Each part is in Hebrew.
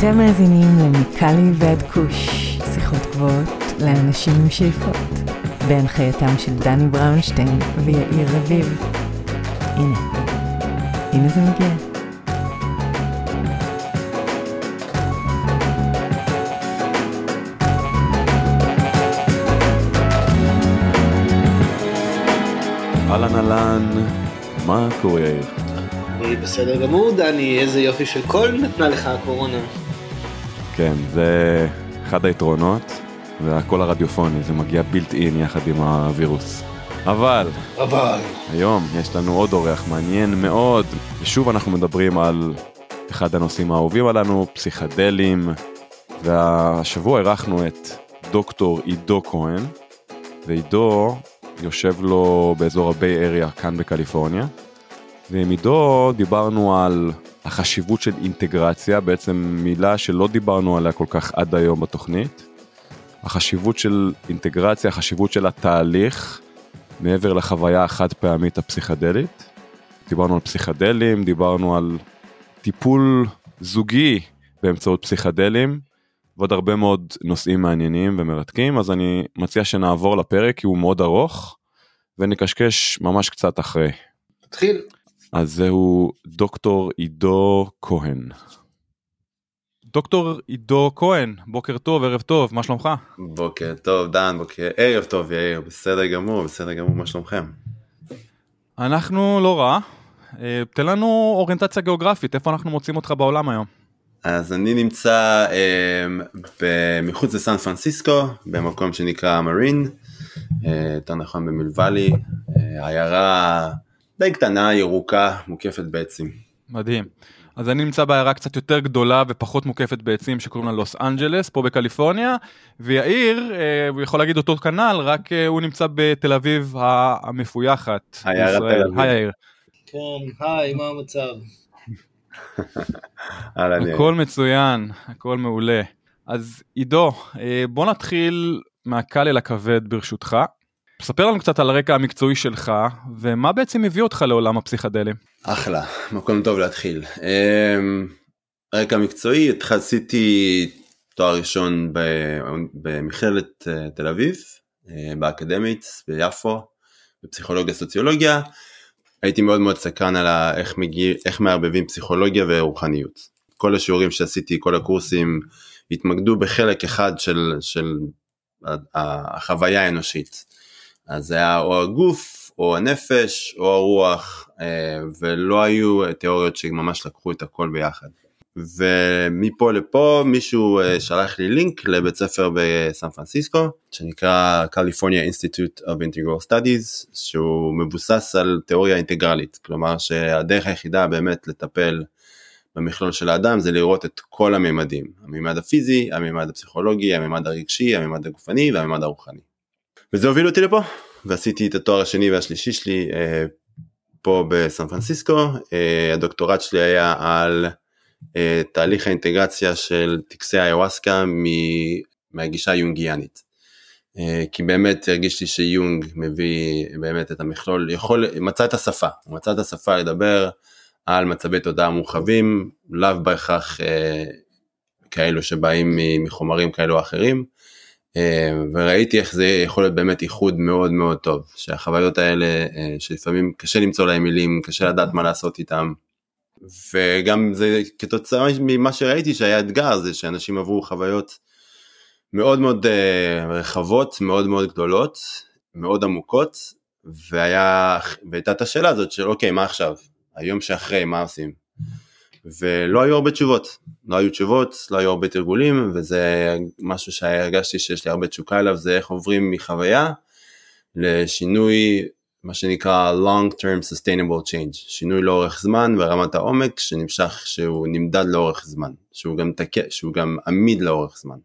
אתם מאזינים למיקלי ועד כוש, שיחות גבוהות לאנשים עם שאיפות, בהנחייתם של דני בראונשטיין ויאיר רביב. הנה, הנה זה מגיע. אהלן אהלן, מה קורה יאיר? אני בסדר גמור, דני, איזה יופי של קול נתנה לך הקורונה. כן, זה אחד היתרונות, זה הקול הרדיופוני, זה מגיע בילט אין יחד עם הווירוס. אבל, אבל... היום יש לנו עוד אורח מעניין מאוד, ושוב אנחנו מדברים על אחד הנושאים האהובים עלינו, פסיכדלים, והשבוע אירחנו את דוקטור עידו כהן, ועידו יושב לו באזור הביי אריה כאן בקליפורניה. ועם עידו דיברנו על החשיבות של אינטגרציה, בעצם מילה שלא דיברנו עליה כל כך עד היום בתוכנית. החשיבות של אינטגרציה, החשיבות של התהליך, מעבר לחוויה החד פעמית הפסיכדלית. דיברנו על פסיכדלים, דיברנו על טיפול זוגי באמצעות פסיכדלים, ועוד הרבה מאוד נושאים מעניינים ומרתקים, אז אני מציע שנעבור לפרק כי הוא מאוד ארוך, ונקשקש ממש קצת אחרי. תתחיל. אז זהו דוקטור עידו כהן. דוקטור עידו כהן, בוקר טוב, ערב טוב, מה שלומך? בוקר טוב דן, בוקר ערב טוב יאיר, בסדר גמור, בסדר גמור, מה שלומכם? אנחנו לא רע. אה, תן לנו אוריינטציה גיאוגרפית, איפה אנחנו מוצאים אותך בעולם היום? אז אני נמצא אה, מחוץ לסן פרנסיסקו, במקום שנקרא מרין, אה, יותר נכון במלוואלי, אה, עיירה די קטנה, ירוקה, מוקפת בעצים. מדהים. אז אני נמצא בעיירה קצת יותר גדולה ופחות מוקפת בעצים שקוראים לה לוס אנג'לס פה בקליפורניה ויאיר אה, הוא יכול להגיד אותו כנ"ל רק אה, הוא נמצא בתל אביב המפויחת. עיירת תל אביב. היי יאיר. כן, היי, מה המצב? הכל מצוין הכל מעולה. אז עידו אה, בוא נתחיל מהקל אל הכבד ברשותך. ספר לנו קצת על הרקע המקצועי שלך ומה בעצם הביא אותך לעולם הפסיכדלים. אחלה, מקום טוב להתחיל. אמ, רקע מקצועי, עשיתי תואר ראשון במכללת אה, תל אביב, אה, באקדמית ביפו, בפסיכולוגיה סוציולוגיה. הייתי מאוד מאוד סקרן על איך, מגיע, איך מערבבים פסיכולוגיה ורוחניות. כל השיעורים שעשיתי, כל הקורסים, התמקדו בחלק אחד של, של החוויה האנושית. אז זה היה או הגוף, או הנפש, או הרוח, אה, ולא היו תיאוריות שממש לקחו את הכל ביחד. ומפה לפה מישהו אה, שלח לי לינק לבית ספר בסן פרנסיסקו שנקרא California Institute of Integral Studies שהוא מבוסס על תיאוריה אינטגרלית כלומר שהדרך היחידה באמת לטפל במכלול של האדם זה לראות את כל הממדים הממד הפיזי, הממד הפסיכולוגי, הממד הרגשי, הממד הגופני והממד הרוחני. וזה הוביל אותי לפה ועשיתי את התואר השני והשלישי שלי אה, פה בסן פרנסיסקו אה, הדוקטורט שלי היה על אה, תהליך האינטגרציה של טקסי האיוואסקה מהגישה היונגיאנית. אה, כי באמת הרגיש לי שיונג מביא באמת את המכלול, יכול, מצא את השפה, הוא מצא את השפה לדבר על מצבי תודעה מורחבים, לאו בהכרח אה, כאלו שבאים מחומרים כאלו או אחרים, וראיתי איך זה יכול להיות באמת איחוד מאוד מאוד טוב, שהחוויות האלה אה, שלפעמים קשה למצוא להם מילים, קשה לדעת מה לעשות איתם, וגם זה כתוצאה ממה שראיתי שהיה אתגר זה שאנשים עברו חוויות מאוד מאוד uh, רחבות מאוד מאוד גדולות מאוד עמוקות והיה והייתה את השאלה הזאת של אוקיי מה עכשיו? היום שאחרי מה עושים ולא היו הרבה תשובות לא היו תשובות לא היו הרבה תרגולים וזה משהו שהרגשתי שיש לי הרבה תשוקה אליו זה איך עוברים מחוויה לשינוי מה שנקרא long term sustainable change, שינוי לאורך זמן ברמת העומק שנמשך, שהוא נמדד לאורך זמן, שהוא גם תקע, שהוא גם עמיד לאורך זמן.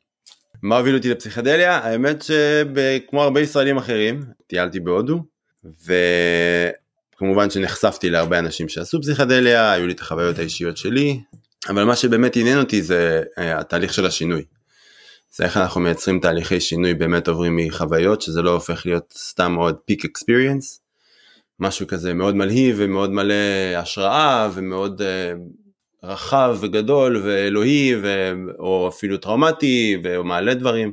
מה הוביל אותי לפסיכדליה? האמת שכמו הרבה ישראלים אחרים, טיילתי בהודו, וכמובן שנחשפתי להרבה אנשים שעשו פסיכדליה, היו לי את החוויות האישיות שלי, אבל מה שבאמת עניין אותי זה אה, התהליך של השינוי. זה איך אנחנו מייצרים תהליכי שינוי באמת עוברים מחוויות שזה לא הופך להיות סתם עוד פיק אקספיריאנס משהו כזה מאוד מלהיב ומאוד מלא השראה ומאוד uh, רחב וגדול ואלוהי ו... או אפילו טראומטי ומעלה דברים,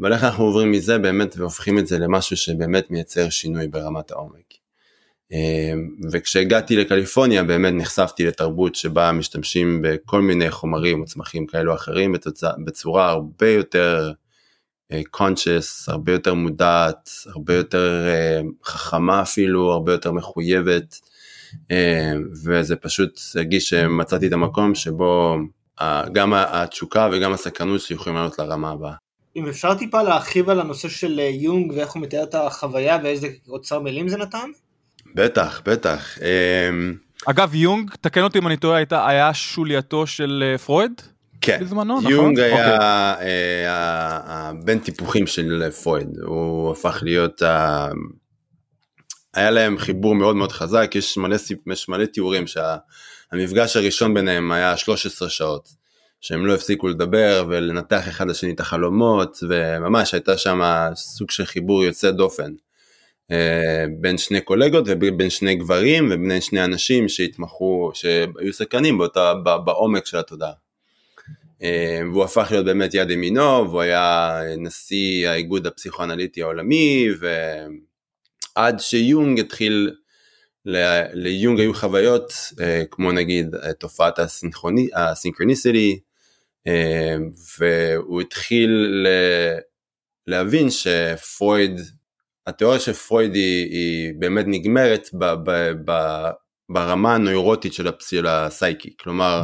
אבל איך אנחנו עוברים מזה באמת והופכים את זה למשהו שבאמת מייצר שינוי ברמת העומק. אמ, וכשהגעתי לקליפורניה באמת נחשפתי לתרבות שבה משתמשים בכל מיני חומרים או צמחים כאלו או אחרים בצורה הרבה יותר אה, conscious, הרבה יותר מודעת, הרבה יותר אה, חכמה אפילו, הרבה יותר מחויבת, אמ, וזה פשוט הרגיש שמצאתי את המקום שבו גם התשוקה וגם הסקרנות שלי יכולים לעלות לרמה הבאה. אם אפשר טיפה להרחיב על הנושא של אה, יונג ואיך הוא מתאר את החוויה ואיזה אוצר מילים זה נתן? בטח, בטח. אמ, אגב, יונג, תקן אותי אם אני טועה, היה שולייתו של אה, פרויד? כן, בזמנו, נכון? יונג היה אוקיי. אה, הבן טיפוחים של פרויד, הוא הפך להיות, היה להם חיבור מאוד מאוד חזק, יש מלא, יש מלא תיאורים שהמפגש הראשון ביניהם היה 13 שעות, שהם לא הפסיקו לדבר ולנתח אחד לשני את החלומות, וממש הייתה שם סוג של חיבור יוצא דופן. אה, בין שני קולגות ובין שני גברים ובין שני אנשים שהתמחו, שהיו סקרנים באותה, בעומק של התודעה. אה, והוא הפך להיות באמת יד ימינו, והוא היה נשיא האיגוד הפסיכואנליטי העולמי, ועד שיונג התחיל, ליונג היו חוויות, אה, כמו נגיד תופעת הסינכרוניסיטי, והוא התחיל להבין שפרויד התיאוריה של פרויד היא, היא באמת נגמרת ב, ב, ב, ברמה הנוירוטית של, הפס, של הסייקי, כלומר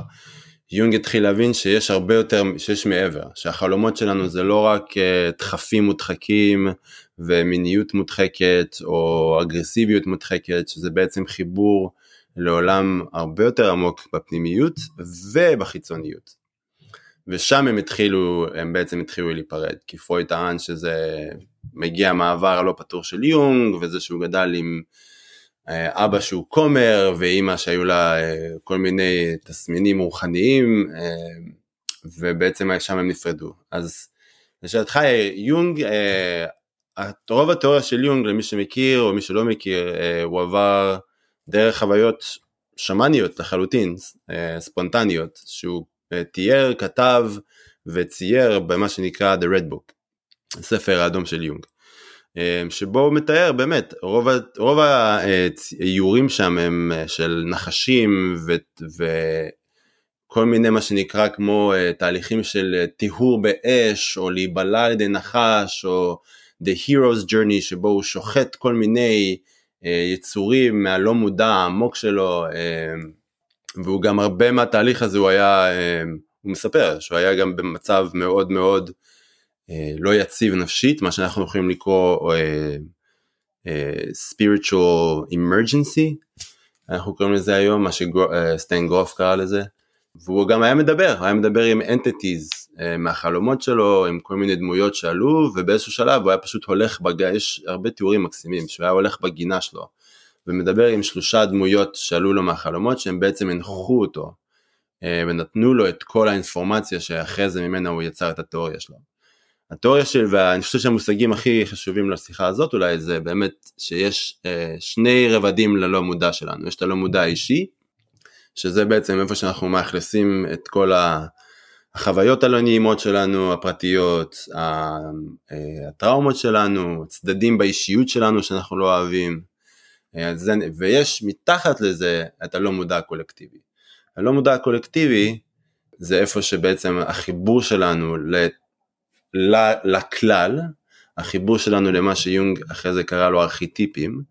יונג התחיל להבין שיש הרבה יותר, שיש מעבר, שהחלומות שלנו זה לא רק uh, דחפים מודחקים ומיניות מודחקת או אגרסיביות מודחקת, שזה בעצם חיבור לעולם הרבה יותר עמוק בפנימיות ובחיצוניות. ושם הם התחילו, הם בעצם התחילו להיפרד, כי פרויד טען שזה מגיע מהעבר הלא פתור של יונג, וזה שהוא גדל עם אה, אבא שהוא כומר, ואימא שהיו לה אה, כל מיני תסמינים רוחניים, אה, ובעצם שם הם נפרדו. אז לשאלתך, יונג, רוב התיאוריה של יונג, למי שמכיר או מי שלא מכיר, הוא עבר דרך חוויות שמאניות לחלוטין, ספונטניות, שהוא תיאר, כתב וצייר במה שנקרא The Red Book, הספר האדום של יונג. אה, שבו הוא מתאר באמת, רוב, רוב האיורים שם הם אה, של נחשים ו, וכל מיני מה שנקרא כמו אה, תהליכים של טיהור באש או להיבלע על ידי נחש או The Hero's Journey שבו הוא שוחט כל מיני יצורים מהלא מודע העמוק שלו והוא גם הרבה מהתהליך הזה הוא היה, אה, הוא מספר שהוא היה גם במצב מאוד מאוד אה, לא יציב נפשית, מה שאנחנו יכולים לקרוא אה, spiritual emergency, אנחנו קוראים לזה היום, מה שסטיין גרוף קרא לזה, והוא גם היה מדבר, היה מדבר עם entities מהחלומות שלו, עם כל מיני דמויות שעלו, ובאיזשהו שלב הוא היה פשוט הולך, בג... יש הרבה תיאורים מקסימים, שהוא היה הולך בגינה שלו. ומדבר עם שלושה דמויות שעלו לו מהחלומות שהם בעצם הנחו אותו אה, ונתנו לו את כל האינפורמציה שאחרי זה ממנה הוא יצר את התיאוריה שלו. התיאוריה של, ואני חושב שהמושגים הכי חשובים לשיחה הזאת אולי זה באמת שיש אה, שני רבדים ללא מודע שלנו, יש את הלא מודע האישי, שזה בעצם איפה שאנחנו מאכלסים את כל החוויות הלא נעימות שלנו, הפרטיות, אה, הטראומות שלנו, צדדים באישיות שלנו שאנחנו לא אוהבים, זה, ויש מתחת לזה את הלא מודע הקולקטיבי. הלא מודע הקולקטיבי זה איפה שבעצם החיבור שלנו ל, ל, לכלל, החיבור שלנו למה שיונג אחרי זה קרא לו ארכיטיפים,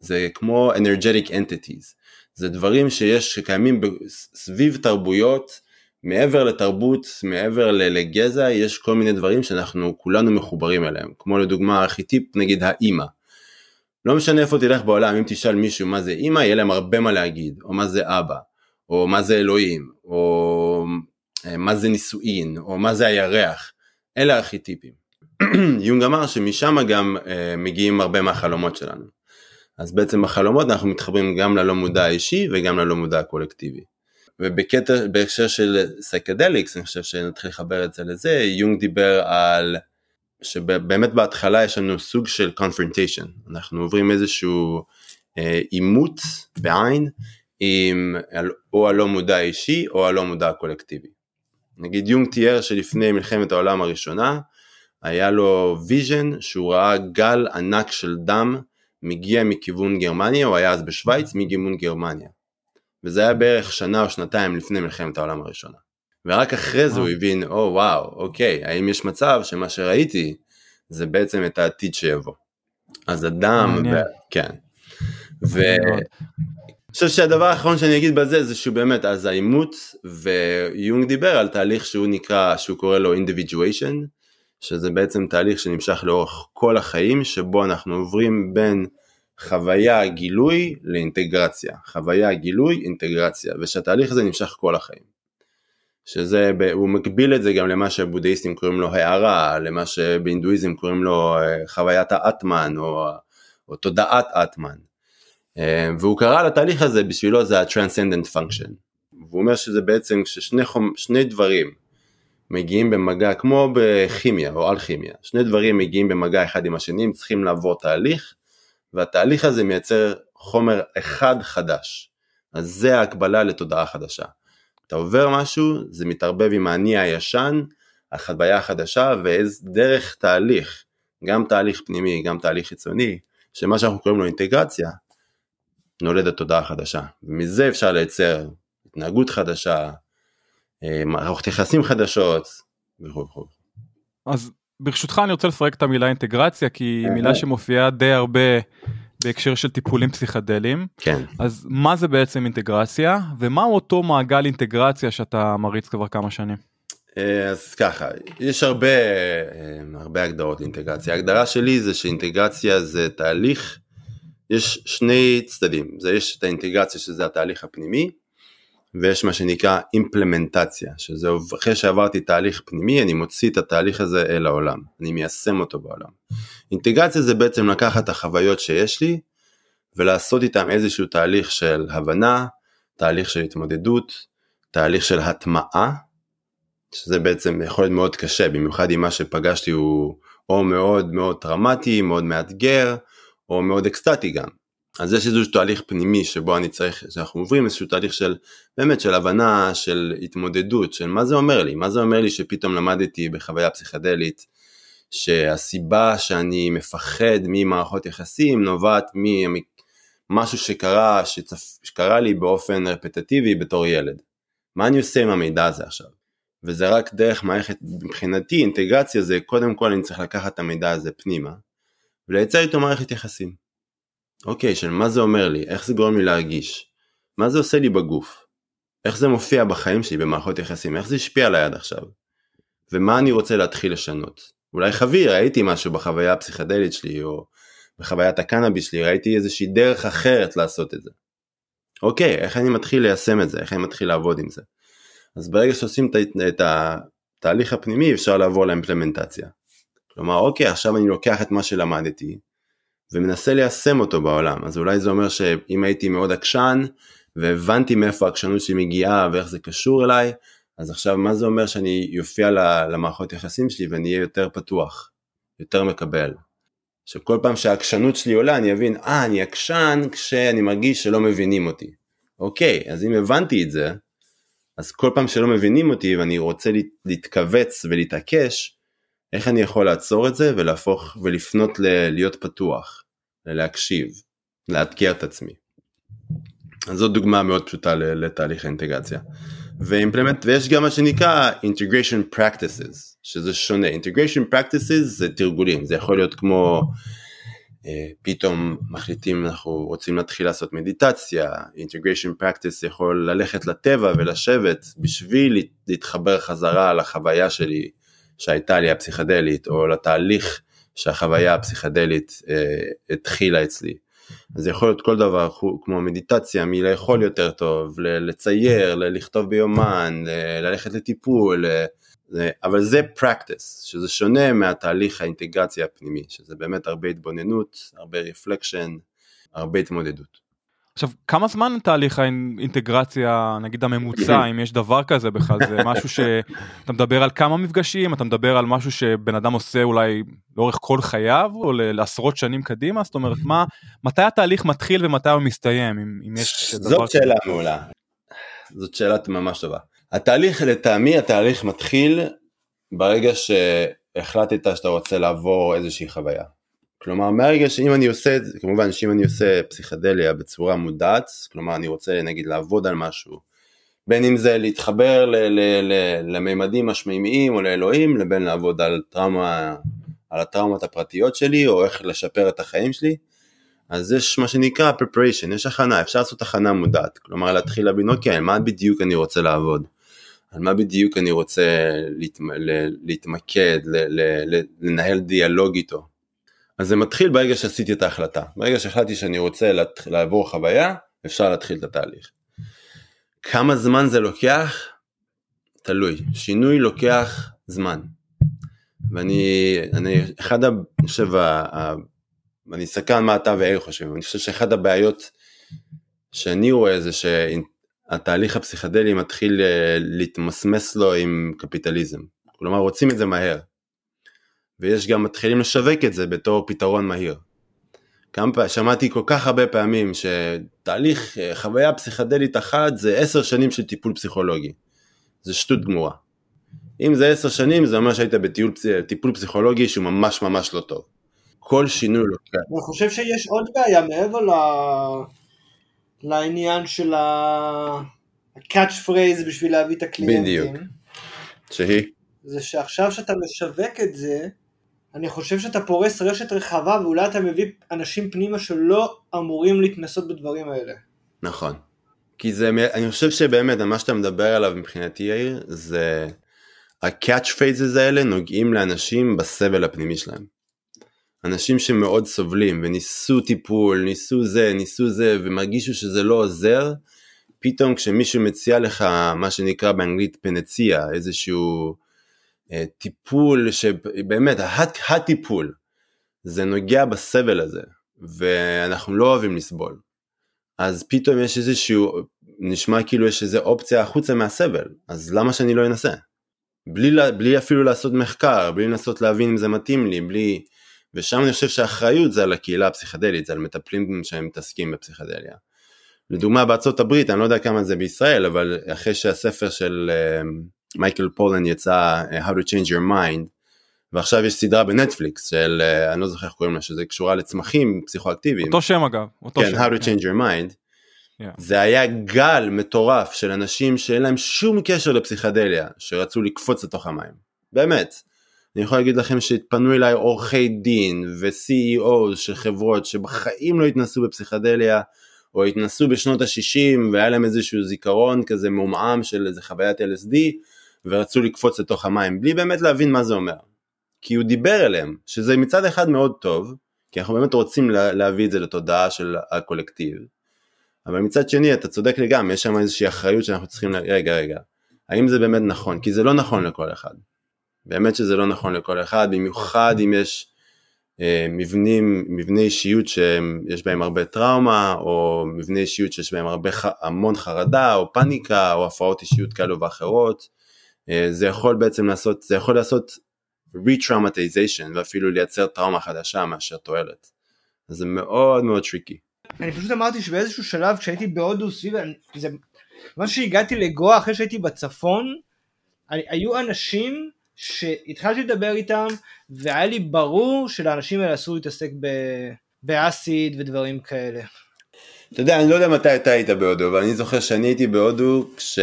זה כמו energetic entities, זה דברים שיש, שקיימים סביב תרבויות, מעבר לתרבות, מעבר לגזע, יש כל מיני דברים שאנחנו כולנו מחוברים אליהם, כמו לדוגמה ארכיטיפ נגיד האימא. לא משנה איפה תלך בעולם, אם תשאל מישהו מה זה אימא, יהיה להם הרבה מה להגיד, או מה זה אבא, או מה זה אלוהים, או אה, מה זה נישואין, או מה זה הירח. אלה ארכיטיפים. יונג אמר שמשם גם uh, מגיעים הרבה מהחלומות שלנו. אז בעצם בחלומות אנחנו מתחברים גם ללא מודע האישי וגם ללא מודע הקולקטיבי. ובקטע, בהקשר של psychedelics, אני חושב שנתחיל לחבר את זה לזה, יונג דיבר על שבאמת בהתחלה יש לנו סוג של confrontation, אנחנו עוברים איזשהו אה, עימות בעין עם או הלא מודע האישי או הלא מודע הקולקטיבי. נגיד יונג תיאר שלפני מלחמת העולם הראשונה היה לו vision שהוא ראה גל ענק של דם מגיע מכיוון גרמניה, הוא היה אז בשוויץ, מכיוון גרמניה. וזה היה בערך שנה או שנתיים לפני מלחמת העולם הראשונה. ורק אחרי זה הוא הבין, או oh, וואו, אוקיי, האם יש מצב שמה שראיתי זה בעצם את העתיד שיבוא. אז הדם, ו... כן. ואני חושב שהדבר האחרון שאני אגיד בזה זה שהוא באמת, אז האימוץ, ויונג דיבר על תהליך שהוא נקרא, שהוא קורא לו individuation, שזה בעצם תהליך שנמשך לאורך כל החיים, שבו אנחנו עוברים בין חוויה גילוי לאינטגרציה, חוויה גילוי אינטגרציה, ושהתהליך הזה נמשך כל החיים. שזה, הוא מקביל את זה גם למה שבודהיסטים קוראים לו הערה, למה שבהינדואיזם קוראים לו אה, חוויית האטמן או, או תודעת אטמן. אה, והוא קרא לתהליך הזה, בשבילו זה ה-transcendent function. והוא אומר שזה בעצם כששני חומ... דברים מגיעים במגע, כמו בכימיה או אלכימיה, שני דברים מגיעים במגע אחד עם השני, הם צריכים לעבור תהליך, והתהליך הזה מייצר חומר אחד חדש. אז זה ההקבלה לתודעה חדשה. אתה עובר משהו, זה מתערבב עם האני הישן, החוויה החדשה, ואיזה דרך תהליך, גם תהליך פנימי, גם תהליך חיצוני, שמה שאנחנו קוראים לו אינטגרציה, נולדת תודעה חדשה. ומזה אפשר לייצר התנהגות חדשה, אה, מערכות יחסים חדשות וכו' וכו'. אז ברשותך אני רוצה לפרק את המילה אינטגרציה כי היא מילה שמופיעה די הרבה בהקשר של טיפולים פסיכדליים. כן. אז מה זה בעצם אינטגרציה ומהו אותו מעגל אינטגרציה שאתה מריץ כבר כמה שנים? אה, אז ככה, יש הרבה, אה, הרבה הגדרות לאינטגרציה. ההגדרה שלי זה שאינטגרציה זה תהליך, יש שני צדדים, זה יש את האינטגרציה שזה התהליך הפנימי, ויש מה שנקרא אימפלמנטציה, שזה אחרי שעברתי תהליך פנימי, אני מוציא את התהליך הזה אל העולם, אני מיישם אותו בעולם. אינטגרציה זה בעצם לקחת את החוויות שיש לי, ולעשות איתם איזשהו תהליך של הבנה, תהליך של התמודדות, תהליך של הטמעה, שזה בעצם יכול להיות מאוד קשה, במיוחד אם מה שפגשתי הוא או מאוד מאוד טראומטי, מאוד מאתגר, או מאוד אקסטטי גם. אז יש איזשהו תהליך פנימי שבו אני צריך, שאנחנו עוברים איזשהו תהליך של באמת של הבנה, של התמודדות, של מה זה אומר לי, מה זה אומר לי שפתאום למדתי בחוויה פסיכדלית שהסיבה שאני מפחד ממערכות יחסים נובעת ממשהו שקרה, שצפ, שקרה לי באופן רפטטיבי בתור ילד. מה אני עושה עם המידע הזה עכשיו? וזה רק דרך מערכת, מבחינתי אינטגרציה זה קודם כל אני צריך לקחת את המידע הזה פנימה ולייצר איתו מערכת יחסים. אוקיי, של מה זה אומר לי, איך זה גורם לי להרגיש, מה זה עושה לי בגוף, איך זה מופיע בחיים שלי במערכות יחסים, איך זה השפיע עליי עד עכשיו, ומה אני רוצה להתחיל לשנות. אולי חבי, ראיתי משהו בחוויה הפסיכדלית שלי, או בחוויית הקנאביס שלי, ראיתי איזושהי דרך אחרת לעשות את זה. אוקיי, איך אני מתחיל ליישם את זה, איך אני מתחיל לעבוד עם זה. אז ברגע שעושים את התהליך הפנימי אפשר לעבור לאימפלמנטציה. כלומר, אוקיי, עכשיו אני לוקח את מה שלמדתי, ומנסה ליישם אותו בעולם. אז אולי זה אומר שאם הייתי מאוד עקשן והבנתי מאיפה העקשנות שלי מגיעה ואיך זה קשור אליי, אז עכשיו מה זה אומר שאני יופיע למערכות יחסים שלי ואני אהיה יותר פתוח, יותר מקבל. שכל פעם שהעקשנות שלי עולה אני אבין, אה, אני עקשן כשאני מרגיש שלא מבינים אותי. אוקיי, אז אם הבנתי את זה, אז כל פעם שלא מבינים אותי ואני רוצה להתכווץ ולהתעקש, איך אני יכול לעצור את זה ולהפוך ולפנות ל- להיות פתוח, להקשיב, לאתגר את עצמי. אז זאת דוגמה מאוד פשוטה לתהליך האינטגרציה. ואימפלמנט, ויש גם מה שנקרא integration practices, שזה שונה. integration practices זה תרגולים, זה יכול להיות כמו אה, פתאום מחליטים אנחנו רוצים להתחיל לעשות מדיטציה, integration practice יכול ללכת לטבע ולשבת בשביל להתחבר חזרה לחוויה שלי שהייתה לי הפסיכדלית, או לתהליך שהחוויה הפסיכדלית אה, התחילה אצלי. זה יכול להיות כל דבר כמו מדיטציה, מלאכול יותר טוב, לצייר, לכתוב ביומן, ללכת לטיפול, אבל זה practice, שזה שונה מהתהליך האינטגרציה הפנימי, שזה באמת הרבה התבוננות, הרבה רפלקשן, הרבה התמודדות. עכשיו, כמה זמן תהליך האינטגרציה, נגיד הממוצע, אם יש דבר כזה בכלל, זה משהו שאתה מדבר על כמה מפגשים, אתה מדבר על משהו שבן אדם עושה אולי לאורך כל חייו, או לעשרות שנים קדימה, זאת אומרת, מה, מתי התהליך מתחיל ומתי הוא מסתיים, אם, אם יש דבר? זאת שאלה מעולה. זאת שאלה ממש טובה. התהליך, לטעמי, התהליך מתחיל ברגע שהחלטת שאתה רוצה לעבור איזושהי חוויה. כלומר מהרגע שאם אני עושה את זה, כמובן שאם אני עושה פסיכדליה בצורה מודעת, כלומר אני רוצה נגיד לעבוד על משהו, בין אם זה להתחבר ל- ל- ל- לממדים השמימיים או לאלוהים, לבין לעבוד על טראומה, על הטראומות הפרטיות שלי, או איך לשפר את החיים שלי, אז יש מה שנקרא preparation, יש הכנה, אפשר לעשות הכנה מודעת, כלומר להתחיל להבין אוקיי, על מה בדיוק אני רוצה לעבוד, על מה בדיוק אני רוצה להת... להתמקד, לנהל דיאלוג איתו. אז זה מתחיל ברגע שעשיתי את ההחלטה. ברגע שהחלטתי שאני רוצה לעבור חוויה, אפשר להתחיל את התהליך. כמה זמן זה לוקח? תלוי. שינוי לוקח זמן. ואני, אני, אחד, אני חושב, אני אסתכל על מה אתה ואיר חושבים, אני חושב שאחד הבעיות שאני רואה זה שהתהליך הפסיכדלי מתחיל אה, להתמסמס לו עם קפיטליזם. כלומר רוצים את זה מהר. ויש גם מתחילים לשווק את זה בתור פתרון מהיר. כמה שמעתי כל כך הרבה פעמים שתהליך אה, חוויה פסיכדלית אחת זה עשר שנים של טיפול פסיכולוגי. זה שטות גמורה. אם זה עשר שנים זה אומר שהיית בטיפול פסיכולוגי שהוא ממש ממש לא טוב. כל שינוי לוקח. אני חושב שיש עוד בעיה מעבר ל... לעניין של ה-catch phrase בשביל להביא את הקליינטים. בדיוק. שהיא? זה שעכשיו שאתה משווק את זה, אני חושב שאתה פורס רשת רחבה ואולי אתה מביא אנשים פנימה שלא אמורים להתנסות בדברים האלה. נכון. כי זה, אני חושב שבאמת, מה שאתה מדבר עליו מבחינתי יאיר, זה ה-catch phases האלה נוגעים לאנשים בסבל הפנימי שלהם. אנשים שמאוד סובלים וניסו טיפול, ניסו זה, ניסו זה, ומרגישו שזה לא עוזר, פתאום כשמישהו מציע לך מה שנקרא באנגלית פנציה, איזשהו טיפול שבאמת הטיפול זה נוגע בסבל הזה ואנחנו לא אוהבים לסבול. אז פתאום יש איזשהו נשמע כאילו יש איזה אופציה החוצה מהסבל אז למה שאני לא אנסה? בלי, בלי אפילו לעשות מחקר בלי לנסות להבין אם זה מתאים לי בלי ושם אני חושב שהאחריות זה על הקהילה הפסיכדלית זה על מטפלים שהם מתעסקים בפסיכדליה. לדוגמה בארצות הברית אני לא יודע כמה זה בישראל אבל אחרי שהספר של אה, מייקל פולן יצא uh, How to Change Your Mind ועכשיו יש סדרה בנטפליקס של uh, אני לא זוכר איך קוראים לה שזה קשורה לצמחים פסיכואקטיביים. אותו שם אגב. אותו כן, שם, How to כן. Change Your Mind. Yeah. זה היה גל מטורף של אנשים שאין להם שום קשר לפסיכדליה שרצו לקפוץ לתוך המים. באמת. אני יכול להגיד לכם שהתפנו אליי עורכי דין ו-CEO של חברות שבחיים לא התנסו בפסיכדליה או התנסו בשנות ה-60 והיה להם איזשהו זיכרון כזה מעומעם של איזה חוויית LSD ורצו לקפוץ לתוך המים בלי באמת להבין מה זה אומר. כי הוא דיבר אליהם, שזה מצד אחד מאוד טוב, כי אנחנו באמת רוצים לה, להביא את זה לתודעה של הקולקטיב, אבל מצד שני אתה צודק לגמרי, יש שם איזושהי אחריות שאנחנו צריכים, לה... רגע רגע, האם זה באמת נכון? כי זה לא נכון לכל אחד. באמת שזה לא נכון לכל אחד, במיוחד אם יש אה, מבנים, מבני אישיות שיש בהם הרבה טראומה, או מבני אישיות שיש בהם הרבה, המון חרדה, או פאניקה, או הפרעות אישיות כאלו ואחרות. אה, זה יכול בעצם לעשות, זה יכול לעשות re-traumatization ואפילו לייצר טראומה חדשה מאשר תועלת. אז זה מאוד מאוד טריקי. אני פשוט אמרתי שבאיזשהו שלב כשהייתי בהודו סביב, זה מה שהגעתי לגואה אחרי שהייתי בצפון, היו אנשים שהתחלתי לדבר איתם והיה לי ברור שלאנשים האלה אסור להתעסק ב... באסיד ודברים כאלה. אתה יודע, אני לא יודע מתי אתה היית בהודו, אבל אני זוכר שאני הייתי בהודו כש...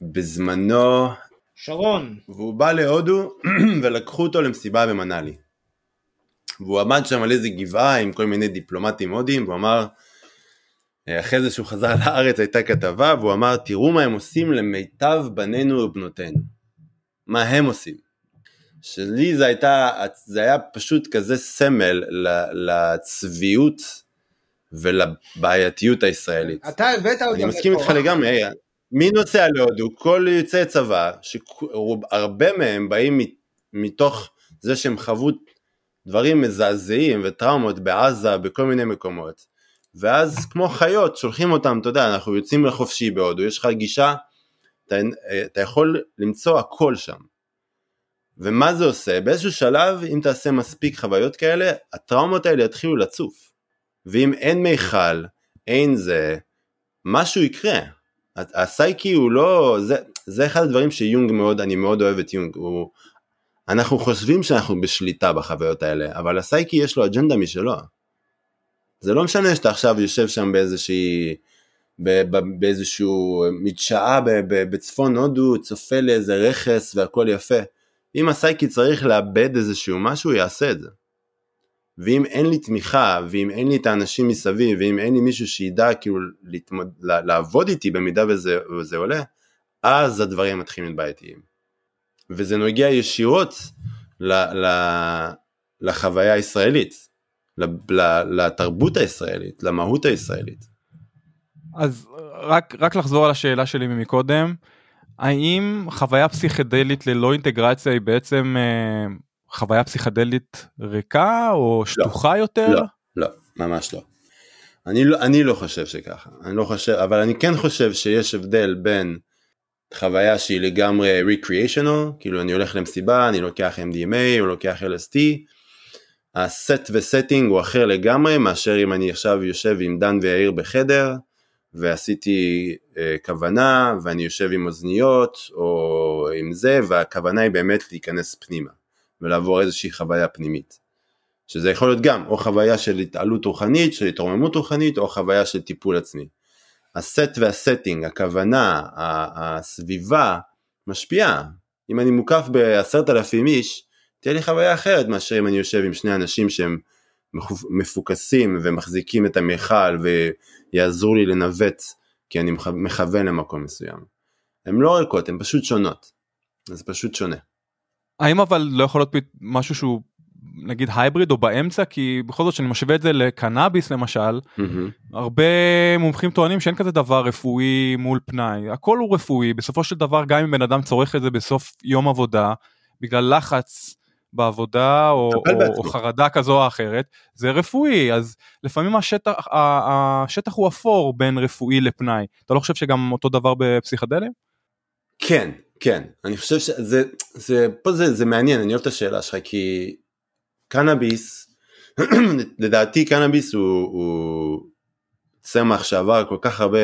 בזמנו... שרון. והוא בא להודו ולקחו אותו למסיבה במנאלי. והוא עמד שם על איזה גבעה עם כל מיני דיפלומטים הודים, והוא אמר, אחרי זה שהוא חזר לארץ הייתה כתבה, והוא אמר, תראו מה הם עושים למיטב בנינו ובנותינו. מה הם עושים. שלי זה הייתה, זה היה פשוט כזה סמל לצביעות ולבעייתיות הישראלית. אתה הבאת אותם אני מסכים איתך לגמרי, מי נוסע להודו? כל יוצאי צבא, שהרבה מהם באים מתוך זה שהם חוו דברים מזעזעים וטראומות בעזה, בכל מיני מקומות. ואז כמו חיות שולחים אותם, אתה יודע, אנחנו יוצאים לחופשי בהודו, יש לך גישה, אתה, אתה יכול למצוא הכל שם. ומה זה עושה? באיזשהו שלב, אם תעשה מספיק חוויות כאלה, הטראומות האלה יתחילו לצוף. ואם אין מיכל, אין זה, משהו יקרה. הסייקי הוא לא, זה, זה אחד הדברים שיונג מאוד, אני מאוד אוהב את יונג, הוא, אנחנו חושבים שאנחנו בשליטה בחוויות האלה, אבל הסייקי יש לו אג'נדה משלו. זה לא משנה שאתה עכשיו יושב שם באיזושהי, באיזשהו מדשאה בצפון הודו, צופה לאיזה רכס והכל יפה. אם הסייקי צריך לאבד איזשהו משהו, הוא יעשה את זה. ואם אין לי תמיכה, ואם אין לי את האנשים מסביב, ואם אין לי מישהו שידע כאילו להתמוד... לעבוד איתי במידה וזה, וזה עולה, אז הדברים מתחילים להיות בעייתיים. וזה נוגע ישירות ל, ל, לחוויה הישראלית, לתרבות הישראלית, למהות הישראלית. אז רק, רק לחזור על השאלה שלי מקודם, האם חוויה פסיכדלית ללא אינטגרציה היא בעצם אה, חוויה פסיכדלית ריקה או לא. שטוחה לא, יותר? לא, לא, ממש לא. אני לא, אני לא חושב שככה, אני לא חושב, אבל אני כן חושב שיש הבדל בין חוויה שהיא לגמרי recreational, כאילו אני הולך למסיבה, אני לוקח MDMA או לוקח LST, ה set ו setting הוא אחר לגמרי מאשר אם אני עכשיו יושב עם דן ויאיר בחדר ועשיתי אה, כוונה ואני יושב עם אוזניות או עם זה והכוונה היא באמת להיכנס פנימה ולעבור איזושהי חוויה פנימית. שזה יכול להיות גם או חוויה של התעלות רוחנית, של התרוממות רוחנית או חוויה של טיפול עצמי. ה set וה setting, הכוונה, הסביבה, משפיעה. אם אני מוקף בעשרת אלפים איש, תהיה לי חוויה אחרת מאשר אם אני יושב עם שני אנשים שהם מפוקסים ומחזיקים את המיכל ויעזרו לי לנווט כי אני מכוון למקום מסוים. הן לא ריקות, הן פשוט שונות. זה פשוט שונה. האם אבל לא יכול להיות משהו שהוא נגיד הייבריד או באמצע? כי בכל זאת שאני משווה את זה לקנאביס למשל mm-hmm. הרבה מומחים טוענים שאין כזה דבר רפואי מול פנאי. הכל הוא רפואי. בסופו של דבר גם אם בן אדם צורך את זה בסוף יום עבודה בגלל לחץ בעבודה או, או, או חרדה כזו או אחרת זה רפואי. אז לפעמים השטח, השטח הוא אפור בין רפואי לפנאי. אתה לא חושב שגם אותו דבר בפסיכדלים? כן כן אני חושב שזה זה פה זה, זה מעניין אני אוהב את השאלה שלך כי קנאביס, לדעתי קנאביס הוא, הוא צמח שעבר כל כך הרבה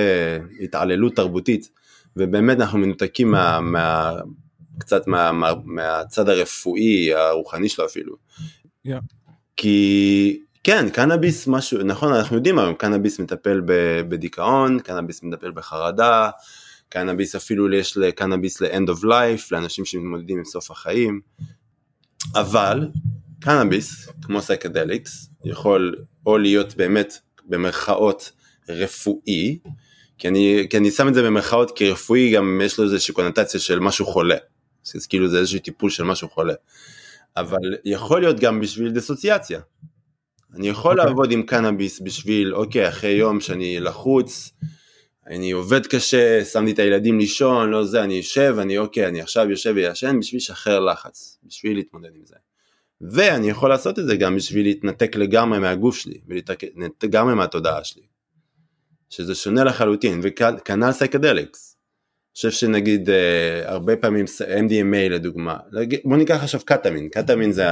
התעללות תרבותית, ובאמת אנחנו מנותקים מה, מה, קצת מה, מה, מהצד הרפואי, הרוחני שלו אפילו. Yeah. כי כן, קנאביס משהו, נכון, אנחנו יודעים היום, קנאביס מטפל בדיכאון, קנאביס מטפל בחרדה, קנאביס אפילו יש לקנאביס ל-end of life, לאנשים שמתמודדים עם סוף החיים, אבל קנאביס, כמו psychedelics, יכול או להיות באמת במרכאות רפואי, כי אני, כי אני שם את זה במרכאות כי רפואי גם יש לו איזושהי קונוטציה של משהו חולה, אז כאילו זה איזשהו טיפול של משהו חולה, אבל יכול להיות גם בשביל דיסוציאציה. אני יכול okay. אוקיי. לעבוד עם קנאביס בשביל, אוקיי, אחרי יום שאני לחוץ, אני עובד קשה, שמתי את הילדים לישון, לא זה, אני יושב, אני אוקיי, אני עכשיו יושב וישן בשביל לשחרר לחץ, בשביל להתמודד עם זה. ואני יכול לעשות את זה גם בשביל להתנתק לגמרי מהגוף שלי, ולהתנתק לגמרי מהתודעה שלי. שזה שונה לחלוטין, וכנ"ל סייקדליקס. אני חושב שנגיד אה, הרבה פעמים MDMA לדוגמה, בוא ניקח עכשיו קטמין, קטמין זה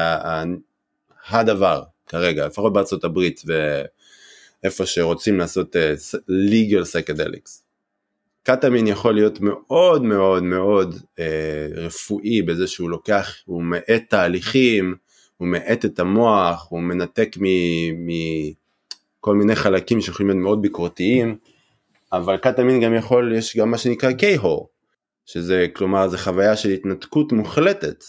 הדבר כרגע, לפחות בארצות הברית ואיפה שרוצים לעשות אה, legal psychedelics. קטמין יכול להיות מאוד מאוד מאוד אה, רפואי בזה שהוא לוקח, הוא מאט תהליכים, הוא מאט את המוח, הוא מנתק מכל מיני חלקים שיכולים להיות מאוד ביקורתיים, אבל קטמין גם יכול, יש גם מה שנקרא קיי-הור, שזה כלומר זה חוויה של התנתקות מוחלטת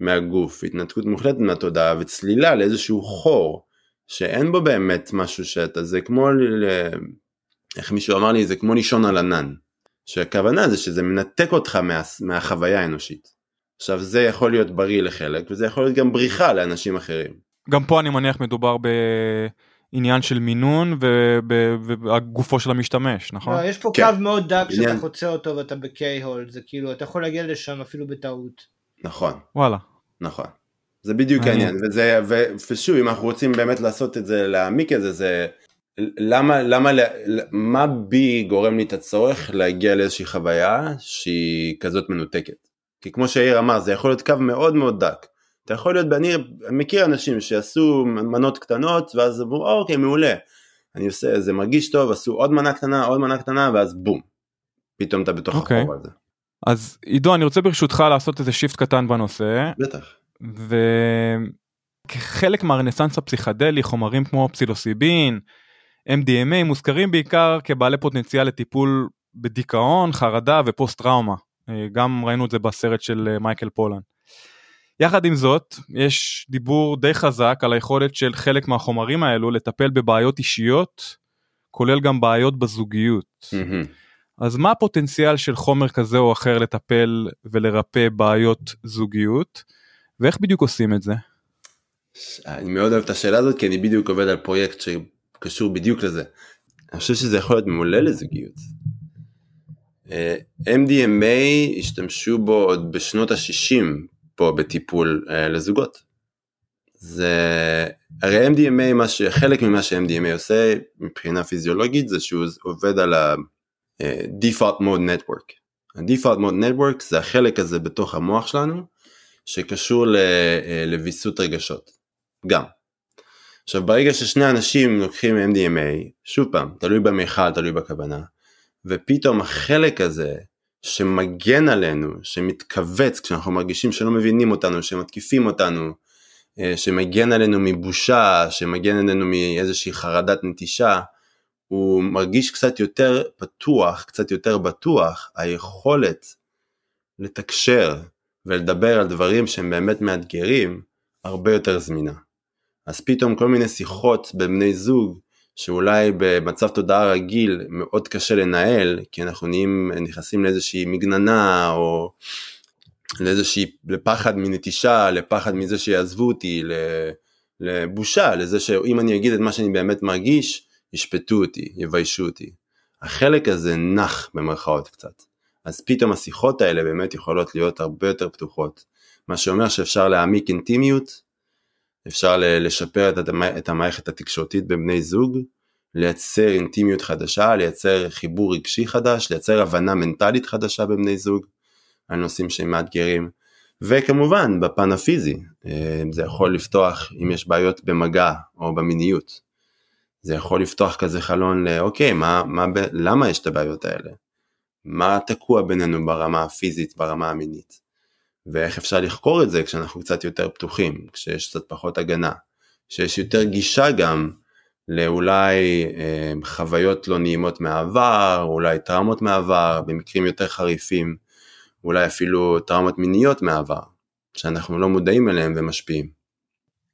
מהגוף, התנתקות מוחלטת מהתודעה וצלילה לאיזשהו חור, שאין בו באמת משהו שאתה, זה כמו, איך מישהו אמר לי, זה כמו לישון על ענן, שהכוונה זה שזה מנתק אותך מה, מהחוויה האנושית. עכשיו זה יכול להיות בריא לחלק וזה יכול להיות גם בריחה לאנשים אחרים. גם פה אני מניח מדובר בעניין של מינון ובגופו של המשתמש נכון? לא, יש פה כן. קו מאוד דק עניין... שאתה חוצה אותו ואתה בקיי-הולד זה כאילו אתה יכול להגיע לשם אפילו בטעות. נכון. וואלה. נכון. זה בדיוק העניין וזה ושוב אם אנחנו רוצים באמת לעשות את זה להעמיק את זה זה למה, למה, מה בי גורם לי את הצורך להגיע לאיזושהי חוויה שהיא כזאת מנותקת? כי כמו שיאיר אמר, זה יכול להיות קו מאוד מאוד דק. אתה יכול להיות, אני מכיר אנשים שעשו מנות קטנות, ואז אמרו, אוקיי, מעולה. אני עושה, זה מרגיש טוב, עשו עוד מנה קטנה, עוד מנה קטנה, ואז בום. פתאום אתה בתוך אוקיי. החור הזה. אז עידו אני רוצה ברשותך לעשות איזה שיפט קטן בנושא בטח. וכחלק מהרנסאנס הפסיכדלי חומרים כמו פסילוסיבין, MDMA מוזכרים בעיקר כבעלי פוטנציאל לטיפול בדיכאון, חרדה ופוסט טראומה. אה, גם ראינו את זה בסרט של אה, מייקל פולן. יחד עם זאת, יש דיבור די חזק על היכולת של חלק מהחומרים האלו לטפל בבעיות אישיות, כולל גם בעיות בזוגיות. מהמם. אז מה הפוטנציאל של חומר כזה או אחר לטפל ולרפא בעיות זוגיות, ואיך בדיוק עושים את זה? אני מאוד אוהב את השאלה הזאת, כי אני בדיוק עובד על פרויקט שקשור בדיוק לזה. אני חושב שזה יכול להיות מעולה לזוגיות. אה, MDMA השתמשו בו עוד בשנות ה-60 פה בטיפול אה, לזוגות. זה הרי MDMA מה שחלק ממה ש-MDMA עושה מבחינה פיזיולוגית זה שהוא עובד על ה-default mode network. ה-default mode network זה החלק הזה בתוך המוח שלנו שקשור אה, לוויסות רגשות. גם. עכשיו ברגע ששני אנשים לוקחים MDMA, שוב פעם, תלוי במיכל, תלוי בכוונה, ופתאום החלק הזה שמגן עלינו, שמתכווץ כשאנחנו מרגישים שלא מבינים אותנו, שמתקיפים אותנו, אה, שמגן עלינו מבושה, שמגן עלינו מאיזושהי חרדת נטישה, הוא מרגיש קצת יותר פתוח, קצת יותר בטוח, היכולת לתקשר ולדבר על דברים שהם באמת מאתגרים, הרבה יותר זמינה. אז פתאום כל מיני שיחות בין בני זוג, שאולי במצב תודעה רגיל מאוד קשה לנהל, כי אנחנו נהיים, נכנסים לאיזושהי מגננה, או לאיזושהי, לפחד מנטישה, לפחד מזה שיעזבו אותי, לבושה, לזה שאם אני אגיד את מה שאני באמת מרגיש, ישפטו אותי, יביישו אותי. החלק הזה נח במרכאות קצת. אז פתאום השיחות האלה באמת יכולות להיות הרבה יותר פתוחות. מה שאומר שאפשר להעמיק אינטימיות, אפשר לשפר את, המ- את המערכת התקשורתית בין בני זוג, לייצר אינטימיות חדשה, לייצר חיבור רגשי חדש, לייצר הבנה מנטלית חדשה בין בני זוג, על נושאים שהם מאתגרים. וכמובן בפן הפיזי, אה, זה יכול לפתוח אם יש בעיות במגע או במיניות. זה יכול לפתוח כזה חלון לאוקיי, מה, מה, למה יש את הבעיות האלה? מה תקוע בינינו ברמה הפיזית, ברמה המינית? ואיך אפשר לחקור את זה כשאנחנו קצת יותר פתוחים, כשיש קצת פחות הגנה, שיש יותר גישה גם לאולי אה, חוויות לא נעימות מהעבר, אולי טראומות מהעבר, במקרים יותר חריפים, אולי אפילו טראומות מיניות מהעבר, שאנחנו לא מודעים אליהם ומשפיעים.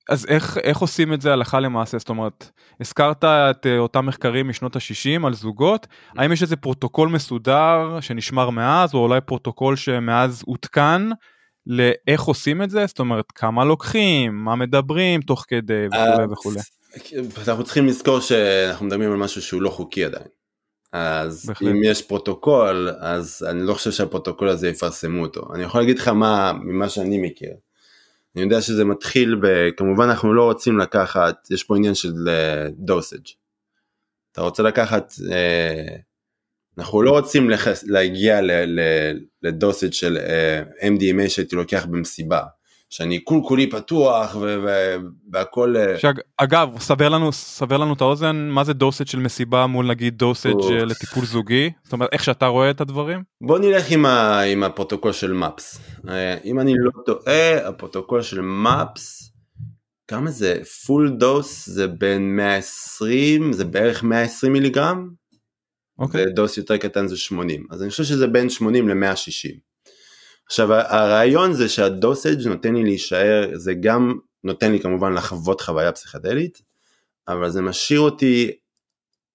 אז איך, איך עושים את זה הלכה למעשה? זאת אומרת, הזכרת את אה, אותם מחקרים משנות ה-60 על זוגות, האם יש איזה פרוטוקול מסודר שנשמר מאז, או אולי פרוטוקול שמאז עודכן לאיך עושים את זה? זאת אומרת, כמה לוקחים, מה מדברים תוך כדי וכולי וכולי. אנחנו צריכים לזכור שאנחנו מדברים על משהו שהוא לא חוקי עדיין. אז בהחלט. אם יש פרוטוקול, אז אני לא חושב שהפרוטוקול הזה יפרסמו אותו. אני יכול להגיד לך מה, ממה שאני מכיר. אני יודע שזה מתחיל ב... כמובן אנחנו לא רוצים לקחת, יש פה עניין של דוסג'. אתה רוצה לקחת, אה, אנחנו לא רוצים לחס, להגיע לדוסג' של אה, MDMA שהייתי לוקח במסיבה. שאני כול כולי פתוח והכל... אה, שאגב, סבר לנו, סבר לנו את האוזן, מה זה דוסג' של מסיבה מול נגיד דוסג'. אה, לטיפול זוגי? זאת אומרת, איך שאתה רואה את הדברים? בוא נלך עם, ה, עם הפרוטוקול של MAPS. אה, אם אני לא טועה, הפרוטוקול של MAPS, כמה זה? full dose זה בין 120, זה בערך 120 מיליגרם, אוקיי. ו dose יותר קטן זה 80. אז אני חושב שזה בין 80 ל-160. עכשיו הרעיון זה שה dosage נותן לי להישאר, זה גם נותן לי כמובן לחוות חוויה פסיכדלית, אבל זה משאיר אותי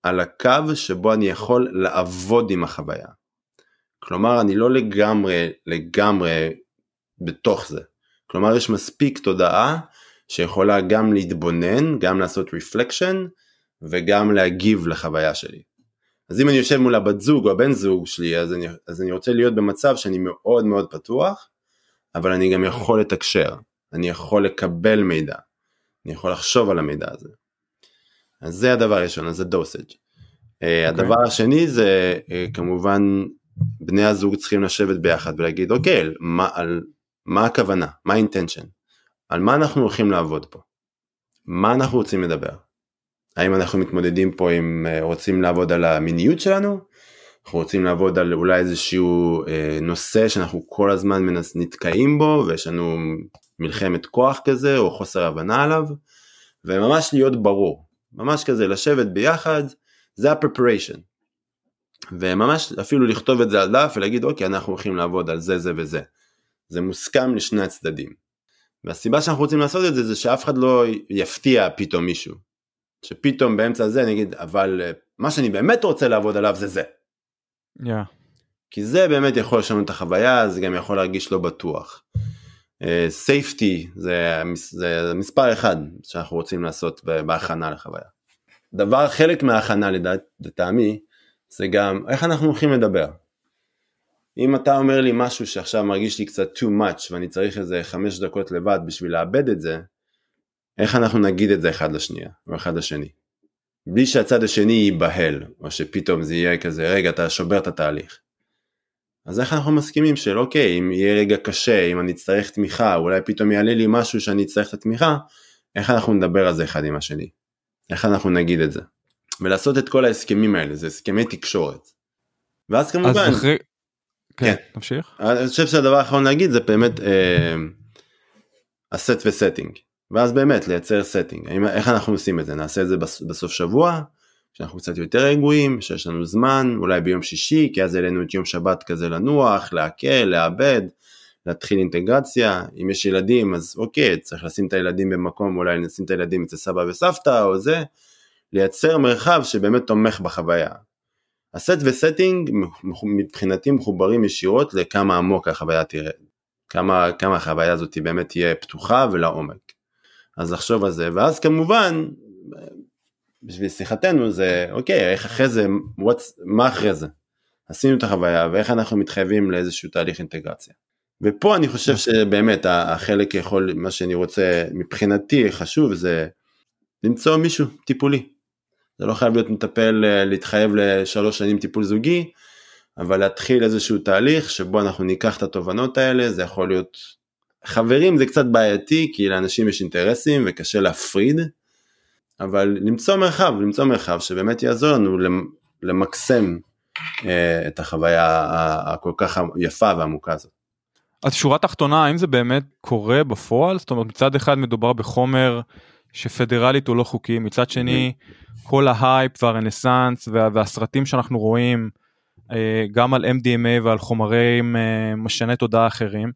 על הקו שבו אני יכול לעבוד עם החוויה. כלומר אני לא לגמרי לגמרי בתוך זה. כלומר יש מספיק תודעה שיכולה גם להתבונן, גם לעשות רפלקשן וגם להגיב לחוויה שלי. אז אם אני יושב מול הבת זוג או הבן זוג שלי אז אני, אז אני רוצה להיות במצב שאני מאוד מאוד פתוח אבל אני גם יכול לתקשר, אני יכול לקבל מידע, אני יכול לחשוב על המידע הזה. אז זה הדבר הראשון, אז זה דוסג'. אוקיי. הדבר השני זה אה, כמובן בני הזוג צריכים לשבת ביחד ולהגיד אוקיי, מה, על, מה הכוונה, מה האינטנשן, על מה אנחנו הולכים לעבוד פה, מה אנחנו רוצים לדבר. האם אנחנו מתמודדים פה עם, אה, רוצים לעבוד על המיניות שלנו, אנחנו רוצים לעבוד על אולי איזשהו אה, נושא שאנחנו כל הזמן מנס, נתקעים בו ויש לנו מלחמת כוח כזה או חוסר הבנה עליו, וממש להיות ברור, ממש כזה לשבת ביחד, זה ה-preparation. וממש אפילו לכתוב את זה על דף ולהגיד אוקיי אנחנו הולכים לעבוד על זה זה וזה. זה מוסכם לשני הצדדים. והסיבה שאנחנו רוצים לעשות את זה זה שאף אחד לא יפתיע פתאום מישהו. שפתאום באמצע זה נגיד אבל אה, מה שאני באמת רוצה לעבוד עליו זה זה. Yeah. כי זה באמת יכול לשנות את החוויה זה גם יכול להרגיש לא בטוח. סייפטי uh, זה, זה מספר אחד שאנחנו רוצים לעשות בהכנה לחוויה. דבר חלק מההכנה לטעמי זה גם איך אנחנו הולכים לדבר. אם אתה אומר לי משהו שעכשיו מרגיש לי קצת too much ואני צריך איזה חמש דקות לבד בשביל לאבד את זה, איך אנחנו נגיד את זה אחד לשנייה או אחד לשני. בלי שהצד השני ייבהל או שפתאום זה יהיה כזה רגע אתה שובר את התהליך. אז איך אנחנו מסכימים של אוקיי אם יהיה רגע קשה אם אני אצטרך תמיכה אולי פתאום יעלה לי משהו שאני אצטרך את התמיכה איך אנחנו נדבר על זה אחד עם השני. איך אנחנו נגיד את זה. ולעשות את כל ההסכמים האלה זה הסכמי תקשורת. ואז כמובן. אז אחרי... כן, כן. תמשיך. אני חושב שהדבר האחרון להגיד זה באמת אה, ה set ו setting. ואז באמת לייצר setting. איך אנחנו עושים את זה? נעשה את זה בסוף שבוע, כשאנחנו קצת יותר רגועים, שיש לנו זמן, אולי ביום שישי, כי אז העלינו את יום שבת כזה לנוח, להקל, לעבד, להתחיל אינטגרציה. אם יש ילדים אז אוקיי, צריך לשים את הילדים במקום, אולי נשים את הילדים אצל סבא וסבתא או זה. לייצר מרחב שבאמת תומך בחוויה. ה set ו setting מבחינתי מחוברים ישירות לכמה עמוק החוויה תראה, כמה, כמה החוויה הזאת באמת תהיה פתוחה ולעומק. אז לחשוב על זה, ואז כמובן, בשביל שיחתנו זה, אוקיי, איך אחרי זה, מה אחרי זה? עשינו את החוויה ואיך אנחנו מתחייבים לאיזשהו תהליך אינטגרציה. ופה אני חושב שבאמת החלק יכול, מה שאני רוצה מבחינתי חשוב זה למצוא מישהו טיפולי. זה לא חייב להיות מטפל, אה, להתחייב לשלוש שנים טיפול זוגי, אבל להתחיל איזשהו תהליך שבו אנחנו ניקח את התובנות האלה, זה יכול להיות, חברים זה קצת בעייתי, כי לאנשים יש אינטרסים וקשה להפריד, אבל למצוא מרחב, למצוא מרחב שבאמת יעזור לנו למקסם אה, את החוויה הכל כך יפה ועמוקה הזאת. אז שורה תחתונה, האם זה באמת קורה בפועל? זאת אומרת, מצד אחד מדובר בחומר שפדרלית הוא לא חוקי, מצד שני כל ההייפ והרנסאנס וה, והסרטים שאנחנו רואים אה, גם על MDMA ועל חומרים אה, משני תודעה אחרים.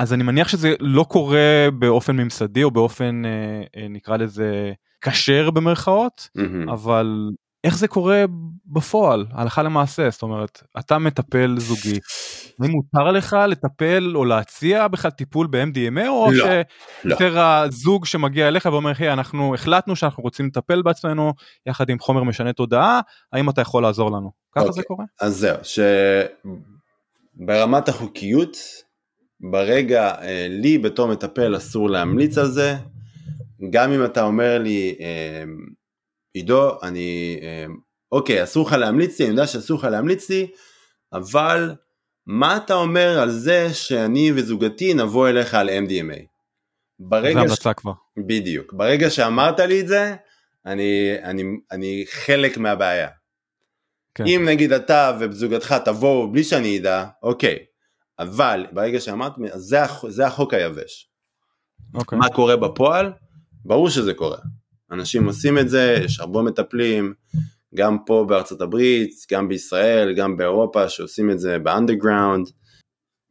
אז אני מניח שזה לא קורה באופן ממסדי או באופן אה, נקרא לזה כשר במרכאות, mm-hmm. אבל איך זה קורה בפועל הלכה למעשה זאת אומרת אתה מטפל זוגי. האם מותר לך לטפל או להציע בכלל טיפול ב-MDMA או לא, שיותר לא. הזוג שמגיע אליך ואומר היי אנחנו החלטנו שאנחנו רוצים לטפל בעצמנו יחד עם חומר משנה תודעה האם אתה יכול לעזור לנו ככה אוקיי. זה קורה? אז זהו שברמת החוקיות ברגע אה, לי בתור מטפל אסור להמליץ על זה גם אם אתה אומר לי אה, עידו, אני, אה, אוקיי, אסור לך להמליץ לי, אני יודע שאסור לך להמליץ לי, אבל מה אתה אומר על זה שאני וזוגתי נבוא אליך על MDMA? ברגע זה ש... כבר. בדיוק. ברגע שאמרת לי את זה, אני, אני, אני חלק מהבעיה. כן. אם נגיד אתה וזוגתך תבואו בלי שאני אדע, אוקיי, אבל ברגע שאמרת, זה, זה החוק היבש. אוקיי. מה קורה בפועל? ברור שזה קורה. אנשים עושים את זה, יש הרבה מטפלים, גם פה בארצות הברית, גם בישראל, גם באירופה, שעושים את זה באנדרגראונד.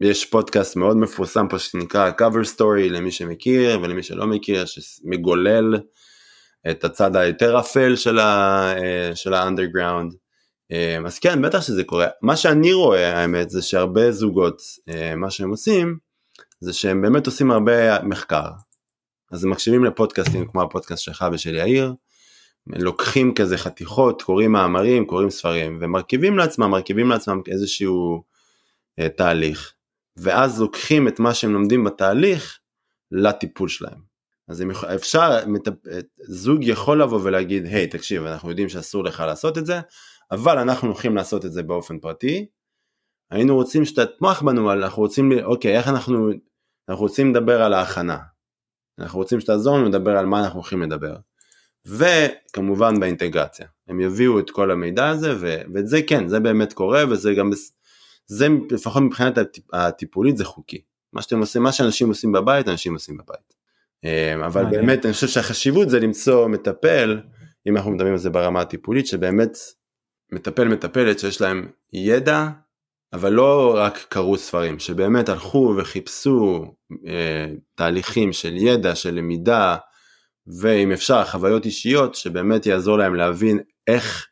יש פודקאסט מאוד מפורסם פה שנקרא cover story למי שמכיר ולמי שלא מכיר, שמגולל את הצד היותר אפל של, האנדרגראונד. אז כן, בטח שזה קורה. מה שאני רואה, האמת, זה שהרבה זוגות, מה שהם עושים, זה שהם באמת עושים הרבה מחקר. אז הם מקשיבים לפודקאסטים כמו הפודקאסט שלך ושל יאיר, לוקחים כזה חתיכות, קוראים מאמרים, קוראים ספרים, ומרכיבים לעצמם, מרכיבים לעצמם איזשהו אה, תהליך, ואז לוקחים את מה שהם לומדים בתהליך לטיפול שלהם. אז יכול- אפשר, מטפ- זוג יכול לבוא ולהגיד, היי תקשיב, אנחנו יודעים שאסור לך לעשות את זה, אבל אנחנו הולכים לעשות את זה באופן פרטי. היינו רוצים שתתמוך בנו, אבל אנחנו רוצים, אוקיי, איך אנחנו, אנחנו רוצים לדבר על ההכנה. אנחנו רוצים שתעזור לנו לדבר על מה אנחנו הולכים לדבר. וכמובן באינטגרציה. הם יביאו את כל המידע הזה, ו- ואת זה כן, זה באמת קורה, וזה גם, זה לפחות מבחינת הטיפ- הטיפולית זה חוקי. מה שאתם עושים, מה שאנשים עושים בבית, אנשים עושים בבית. אה, אבל. באמת אני חושב שהחשיבות זה למצוא מטפל, אם אנחנו מדברים על זה ברמה הטיפולית, שבאמת מטפל מטפלת שיש להם ידע, אבל לא רק קראו ספרים, שבאמת הלכו וחיפשו אה, תהליכים של ידע, של למידה, ואם אפשר חוויות אישיות שבאמת יעזור להם להבין איך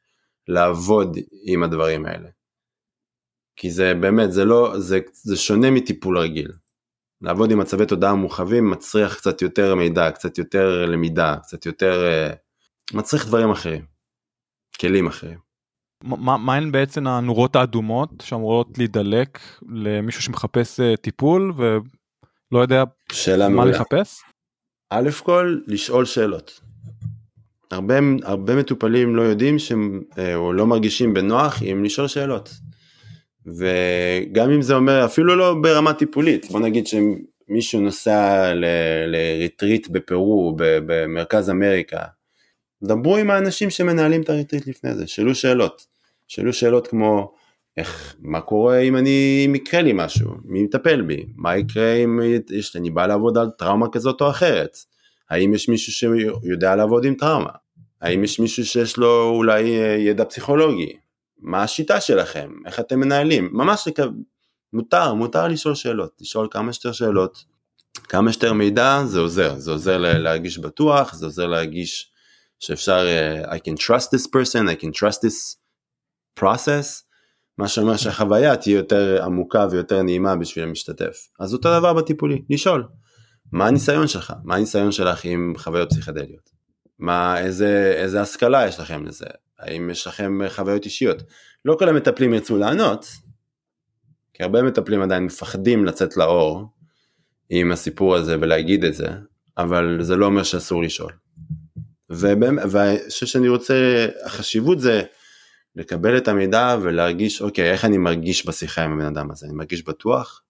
לעבוד עם הדברים האלה. כי זה באמת, זה לא, זה, זה שונה מטיפול רגיל. לעבוד עם מצבי תודעה מורחבים מצריך קצת יותר מידע, קצת יותר למידה, קצת יותר... אה, מצריך דברים אחרים. כלים אחרים. מה הן בעצם הנורות האדומות שאמורות להידלק למישהו שמחפש אה, טיפול ולא יודע מה מעולה. לחפש? א' כל, לשאול שאלות. הרבה, הרבה מטופלים לא יודעים שהם, אה, או לא מרגישים בנוח עם לשאול שאלות. וגם אם זה אומר, אפילו לא ברמה טיפולית, בוא נגיד שמישהו נוסע לריטריט בפרו, במרכז אמריקה, דברו עם האנשים שמנהלים את הריטריט לפני זה, שאלו שאלות. שאלו שאלות כמו, איך, מה קורה אם אני, אם יקרה לי משהו, מי יטפל בי, מה יקרה אם יש, אני בא לעבוד על טראומה כזאת או אחרת, האם יש מישהו שיודע לעבוד עם טראומה, האם יש מישהו שיש לו אולי אה, ידע פסיכולוגי, מה השיטה שלכם, איך אתם מנהלים, ממש לכ... מותר, מותר לשאול שאלות, לשאול כמה שיותר שאלות, כמה שיותר מידע זה עוזר, זה עוזר לה- להרגיש בטוח, זה עוזר להרגיש שאפשר, uh, I can trust this person, I can trust this process, מה שאומר שהחוויה תהיה יותר עמוקה ויותר נעימה בשביל המשתתף. אז אותו דבר בטיפולי, לשאול, מה הניסיון שלך? מה הניסיון שלך עם חוויות פסיכדליות? מה, איזה, איזה השכלה יש לכם לזה? האם יש לכם חוויות אישיות? לא כל המטפלים ירצו לענות, כי הרבה מטפלים עדיין מפחדים לצאת לאור עם הסיפור הזה ולהגיד את זה, אבל זה לא אומר שאסור לשאול. ואני חושב שאני רוצה, החשיבות זה לקבל את המידע ולהרגיש, אוקיי, איך אני מרגיש בשיחה עם הבן אדם הזה? אני מרגיש בטוח?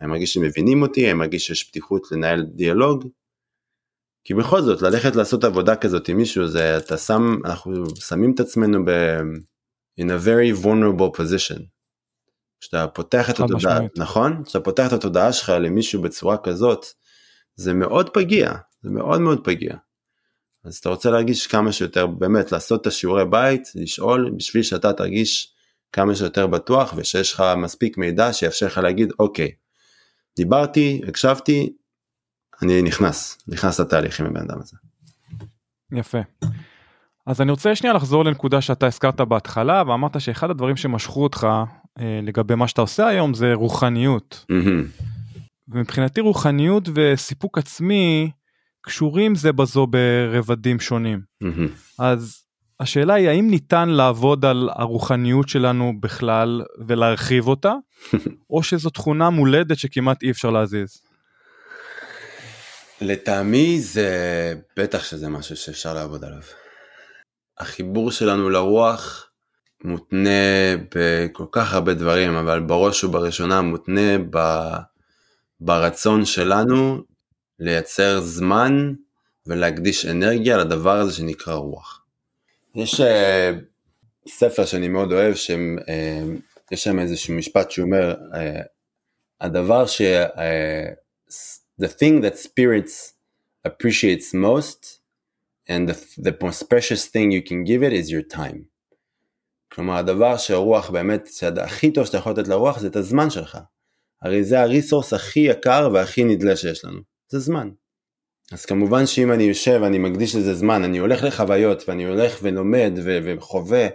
אני מרגיש שמבינים אותי? אני מרגיש שיש פתיחות לנהל דיאלוג? כי בכל זאת, ללכת לעשות עבודה כזאת עם מישהו, זה אתה שם, אנחנו שמים את עצמנו ב... in a very vulnerable position. כשאתה פותח את התודעה, משמעית. נכון? כשאתה פותח את התודעה שלך למישהו בצורה כזאת, זה מאוד פגיע, זה מאוד מאוד פגיע. אז אתה רוצה להרגיש כמה שיותר, באמת, לעשות את השיעורי בית, לשאול, בשביל שאתה תרגיש כמה שיותר בטוח ושיש לך מספיק מידע שיאפשר לך להגיד, אוקיי, דיברתי, הקשבתי, אני נכנס, נכנס לתהליך עם הבן אדם הזה. יפה. אז אני רוצה שנייה לחזור לנקודה שאתה הזכרת בהתחלה ואמרת שאחד הדברים שמשכו אותך אה, לגבי מה שאתה עושה היום זה רוחניות. מהמם. ומבחינתי רוחניות וסיפוק עצמי קשורים זה בזו ברבדים שונים. אז השאלה היא האם ניתן לעבוד על הרוחניות שלנו בכלל ולהרחיב אותה או שזו תכונה מולדת שכמעט אי אפשר להזיז. לטעמי זה בטח שזה משהו שאפשר לעבוד עליו. החיבור שלנו לרוח מותנה בכל כך הרבה דברים, אבל בראש ובראשונה מותנה ב... ברצון שלנו לייצר זמן ולהקדיש אנרגיה לדבר הזה שנקרא רוח. יש uh, ספר שאני מאוד אוהב, שיש uh, שם איזשהו משפט שאומר, uh, הדבר ש... Uh, the thing that spirits appreciates most and the, the most precious thing you can give it is your time. כלומר הדבר שהרוח באמת, שהכי טוב שאתה יכול לתת לרוח זה את הזמן שלך. הרי זה הריסורס הכי יקר והכי נדלה שיש לנו, זה זמן. אז כמובן שאם אני יושב ואני מקדיש לזה זמן, אני הולך לחוויות ואני הולך ולומד ו- וחווה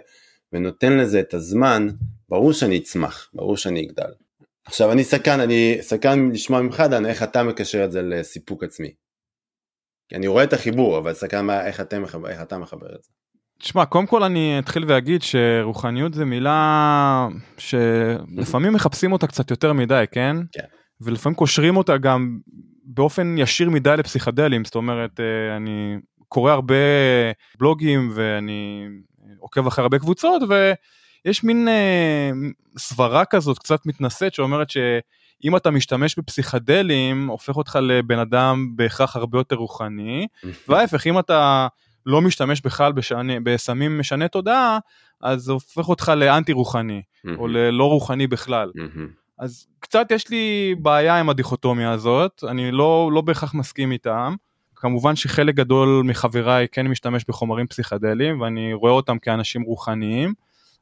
ונותן לזה את הזמן, ברור שאני אצמח, ברור שאני אגדל. עכשיו אני סקרן, אני סקרן לשמוע ממך דן איך אתה מקשר את זה לסיפוק עצמי. כי אני רואה את החיבור אבל סקרן מה, איך, אתם, מחבר- איך אתה מחבר את זה. תשמע קודם כל אני אתחיל ואגיד שרוחניות זה מילה שלפעמים מחפשים אותה קצת יותר מדי כן? כן. ולפעמים קושרים אותה גם באופן ישיר מדי לפסיכדלים, זאת אומרת, אה, אני קורא הרבה בלוגים ואני עוקב אחרי הרבה קבוצות, ויש מין אה, סברה כזאת קצת מתנשאת שאומרת שאם אתה משתמש בפסיכדלים, הופך אותך לבן אדם בהכרח הרבה יותר רוחני, וההפך, אם אתה לא משתמש בכלל בשני, בסמים משני תודעה, אז זה הופך אותך לאנטי רוחני, או ללא רוחני בכלל. אז קצת יש לי בעיה עם הדיכוטומיה הזאת, אני לא, לא בהכרח מסכים איתם. כמובן שחלק גדול מחבריי כן משתמש בחומרים פסיכדליים ואני רואה אותם כאנשים רוחניים.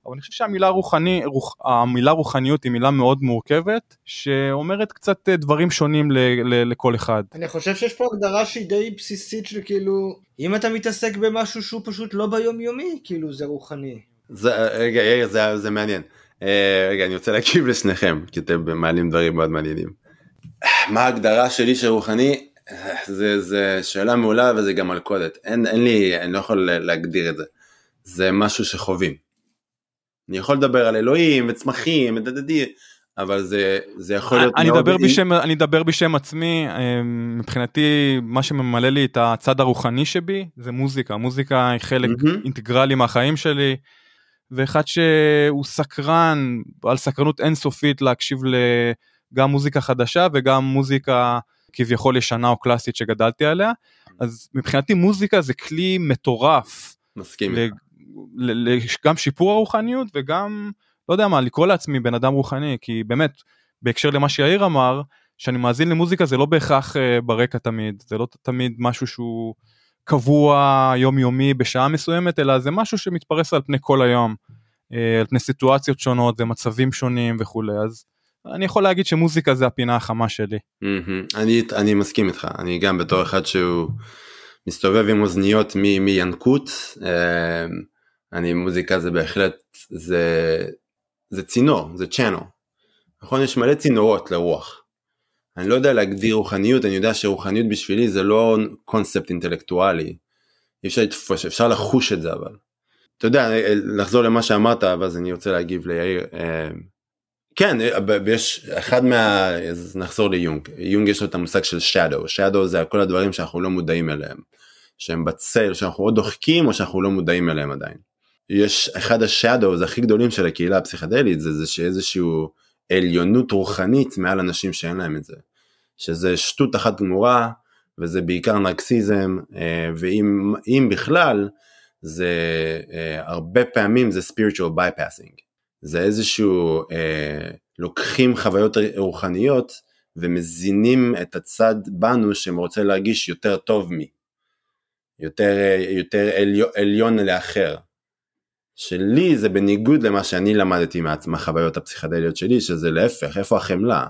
אבל אני חושב שהמילה רוחני, רוח, המילה רוחניות היא מילה מאוד מורכבת שאומרת קצת דברים שונים ל, ל, לכל אחד. אני חושב שיש פה הגדרה שהיא די בסיסית של כאילו אם אתה מתעסק במשהו שהוא פשוט לא ביומיומי כאילו זה רוחני. זה, רגע, רגע זה, זה מעניין. אה, רגע, אני רוצה להקשיב לשניכם, כי אתם מעלים דברים מאוד מעניינים. מה ההגדרה שלי של רוחני? זה, זה שאלה מעולה וזה גם מלכודת. אין, אין לי, אני לא יכול להגדיר את זה. זה משהו שחווים. אני יכול לדבר על אלוהים וצמחים ודדדי, אבל זה, זה יכול להיות אני מאוד... אני בשם, אני אדבר בשם עצמי, אה, מבחינתי מה שממלא לי את הצד הרוחני שבי זה מוזיקה, מוזיקה היא חלק mm-hmm. אינטגרלי מהחיים שלי. ואחד שהוא סקרן, על סקרנות אינסופית להקשיב גם מוזיקה חדשה וגם מוזיקה כביכול ישנה או קלאסית שגדלתי עליה. אז מבחינתי מוזיקה זה כלי מטורף. מסכים. גם שיפור הרוחניות וגם, לא יודע מה, לקרוא לעצמי בן אדם רוחני, כי באמת, בהקשר למה שיאיר אמר, שאני מאזין למוזיקה זה לא בהכרח uh, ברקע תמיד, זה לא תמיד משהו שהוא קבוע יומיומי בשעה מסוימת, אלא זה משהו שמתפרס על פני כל היום, אה, על פני סיטואציות שונות ומצבים שונים וכולי, אז אני יכול להגיד שמוזיקה זה הפינה החמה שלי. אני, אני מסכים איתך, אני גם בתור אחד שהוא מסתובב עם אוזניות מ, מינקות, אה, אני מוזיקה זה בהחלט, זה, זה צינור, זה צ'אנל. נכון? יש מלא צינורות לרוח. אני לא יודע להגדיר רוחניות, אני יודע שרוחניות בשבילי זה לא קונספט אינטלקטואלי. אי אפשר לתפוס, אפשר לחוש את זה אבל. אתה יודע, לחזור למה שאמרת, ואז אני רוצה להגיב ליאיר. אה, כן, יש אחד מה... אז נחזור ליונג. יונג יש לו את המושג של shadow. shadow זה כל הדברים שאנחנו לא מודעים אליהם. שהם בצל, שאנחנו או דוחקים או שאנחנו לא מודעים אליהם עדיין. יש אחד השאדו הכי גדולים של הקהילה הפסיכדלית זה, זה שאיזשהו עליונות רוחנית מעל אנשים שאין להם את זה. שזה שטות אחת גמורה, וזה בעיקר נרקסיזם, אה, ואם בכלל, זה אה, הרבה פעמים זה spiritual bypassing. זה איזשהו, אה, לוקחים חוויות רוחניות ומזינים את הצד בנו שרוצה להרגיש יותר טוב מי. יותר, יותר עליון לאחר. שלי זה בניגוד למה שאני למדתי מהחוויות הפסיכדליות שלי, שזה להפך, איפה החמלה,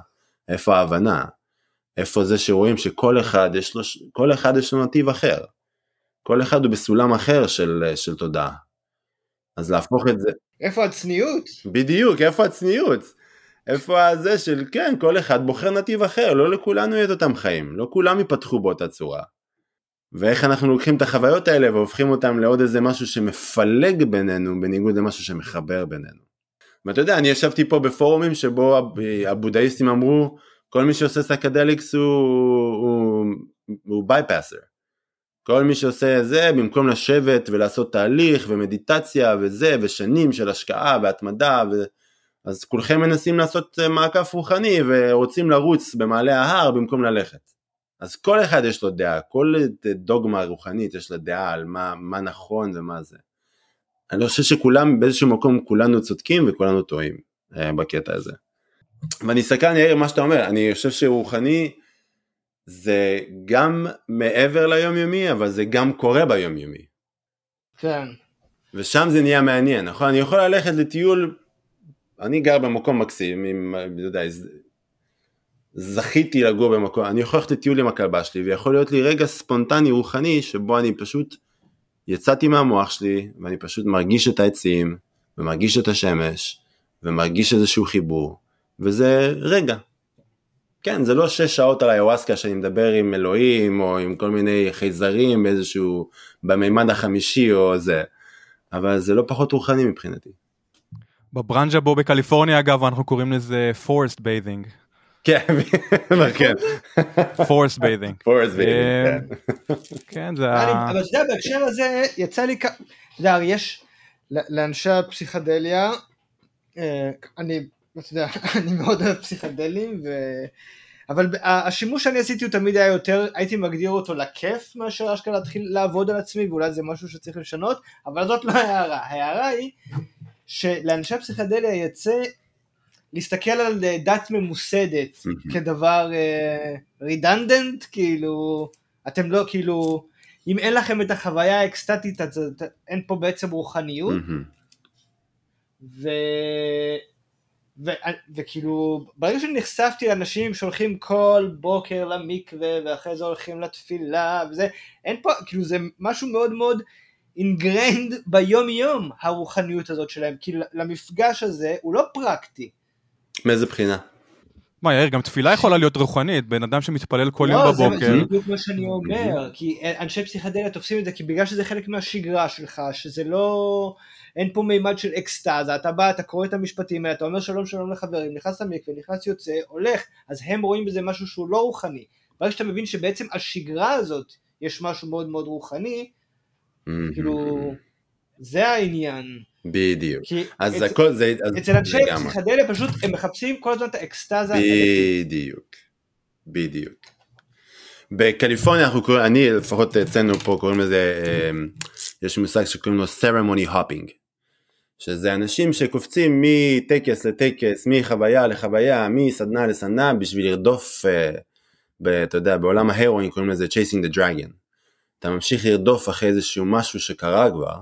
איפה ההבנה, איפה זה שרואים שכל אחד יש לו, כל אחד יש לו נתיב אחר, כל אחד הוא בסולם אחר של, של תודעה. אז להפוך את זה... איפה הצניעות? בדיוק, איפה הצניעות? איפה הזה של כן, כל אחד בוחר נתיב אחר, לא לכולנו יהיה את אותם חיים, לא כולם ייפתחו באותה צורה. ואיך אנחנו לוקחים את החוויות האלה והופכים אותם לעוד איזה משהו שמפלג בינינו בניגוד למשהו שמחבר בינינו. ואתה יודע, אני ישבתי פה בפורומים שבו הבודהיסטים אמרו כל מי שעושה psychedelics הוא, הוא, הוא bypasser. כל מי שעושה זה במקום לשבת ולעשות תהליך ומדיטציה וזה ושנים של השקעה והתמדה ו... אז כולכם מנסים לעשות מעקף רוחני ורוצים לרוץ במעלה ההר במקום ללכת. אז כל אחד יש לו דעה, כל דוגמה רוחנית יש לה דעה על מה, מה נכון ומה זה. אני חושב שכולם באיזשהו מקום כולנו צודקים וכולנו טועים אה, בקטע הזה. ואני אסתכל על מה שאתה אומר, אני חושב שרוחני זה גם מעבר ליומיומי אבל זה גם קורה ביומיומי. כן. ושם זה נהיה מעניין, נכון? אני יכול ללכת לטיול, אני גר במקום מקסים, עם, לא יודע, זכיתי לגור במקום, אני יכול ללכת לטיול עם הכלבה שלי ויכול להיות לי רגע ספונטני רוחני שבו אני פשוט יצאתי מהמוח שלי ואני פשוט מרגיש את העצים ומרגיש את השמש ומרגיש איזשהו חיבור וזה רגע. כן זה לא שש שעות על היוואסקה שאני מדבר עם אלוהים או עם כל מיני חייזרים באיזשהו במימד החמישי או זה אבל זה לא פחות רוחני מבחינתי. בברנג'ה בו בקליפורניה אגב אנחנו קוראים לזה forest bathing כן, כן. forest bathing. forest bathing. כן זה אני- ה... אבל אתה יודע, בהקשר הזה, יצא לי, כ- אתה יודע, יש ל- לאנשי הפסיכדליה, אה, אני, אתה יודע, אני מאוד אוהב פסיכדלים, ו... אבל השימוש שאני עשיתי הוא תמיד היה יותר, הייתי מגדיר אותו לכיף מאשר אשכרה להתחיל לעבוד על עצמי, ואולי זה משהו שצריך לשנות, אבל זאת לא ההערה. ההערה היא שלאנשי הפסיכדליה יצא להסתכל על אה, דת ממוסדת. כדבר רידנדנט, כאילו, אתם לא, כאילו, אם אין לכם את החוויה האקסטטית, אז אין פה בעצם רוחניות. ו... ו... וכאילו, ברגע שנחשפתי לאנשים שהולכים כל בוקר למקווה, ואחרי זה הולכים לתפילה, וזה, אין פה, כאילו זה משהו מאוד מאוד ingrained ביום יום, הרוחניות הזאת שלהם, כאילו למפגש הזה הוא לא פרקטי. מאיזה בחינה? מה יאיר גם תפילה יכולה להיות רוחנית בן אדם שמתפלל כל יום לא, זה- בבוקר. בדיוק מה שאני אומר, כי אנשי פסיכדליה תופסים את זה כי בגלל שזה חלק מהשגרה שלך, שזה לא... אין פה מימד של אקסטזה, אתה בא, אתה קורא את המשפטים האלה, אתה אומר שלום שלום לחברים, נכנס למקווה, נכנס יוצא, הולך, אז הם רואים בזה משהו שהוא לא רוחני. ברגע שאתה מבין שבעצם השגרה הזאת יש משהו מאוד מאוד רוחני, מהמם. כאילו, זה העניין. בדיוק. כי אז אצ- הכל זה... אז אצל אנשי. פסיכדליה פשוט הם מחפשים כל הזמן את האקסטזה. בדיוק, בדיוק. בקליפורניה אנחנו קוראים, אני לפחות אצלנו פה קוראים לזה, אה, יש מושג שקוראים לו ceremony hopping, שזה אנשים שקופצים מטקס לטקס, מחוויה לחוויה, מסדנה לסדנה, בשביל לרדוף, אה, ב, אתה יודע, בעולם ההרואין קוראים לזה chasing the dragon. אתה ממשיך לרדוף אחרי איזשהו משהו שקרה כבר,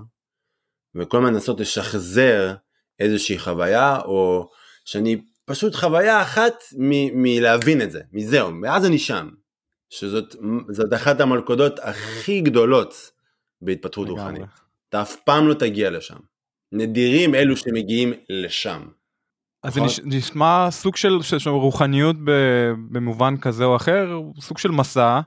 וכל הזמן לנסות לשחזר איזושהי חוויה, או שאני פשוט חוויה אחת מ- מלהבין את זה, מזהו, מאז אני שם. שזאת זאת אחת המלכודות הכי גדולות בהתפתחות. רוחנית. אתה אף פעם לא תגיע לשם. נדירים אלו שמגיעים לשם. אז זה נכון? נש- נשמע סוג של, של, של רוחניות במובן כזה או אחר, סוג של מסע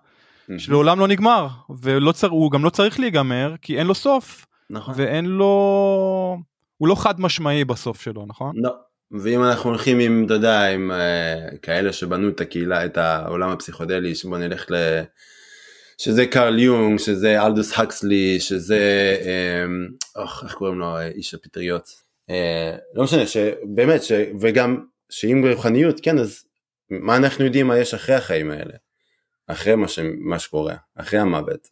שלעולם לא נגמר, והוא גם לא צריך להיגמר כי אין לו סוף, נכון. ואין לו, הוא לא חד משמעי בסוף שלו, נכון? לא. ואם אנחנו הולכים עם, אתה יודע, עם uh, כאלה שבנו את הקהילה, את העולם הפסיכודלי, שבוא נלך ל... שזה קרל יונג, שזה אלדוס הקסלי, שזה, אמ, אוח, איך קוראים לו, איש הפטריות. אה, לא משנה, שבאמת, ש... וגם, שאם ברוחניות, כן, אז מה אנחנו יודעים מה יש אחרי החיים האלה? אחרי מה, ש... מה שקורה, אחרי המוות.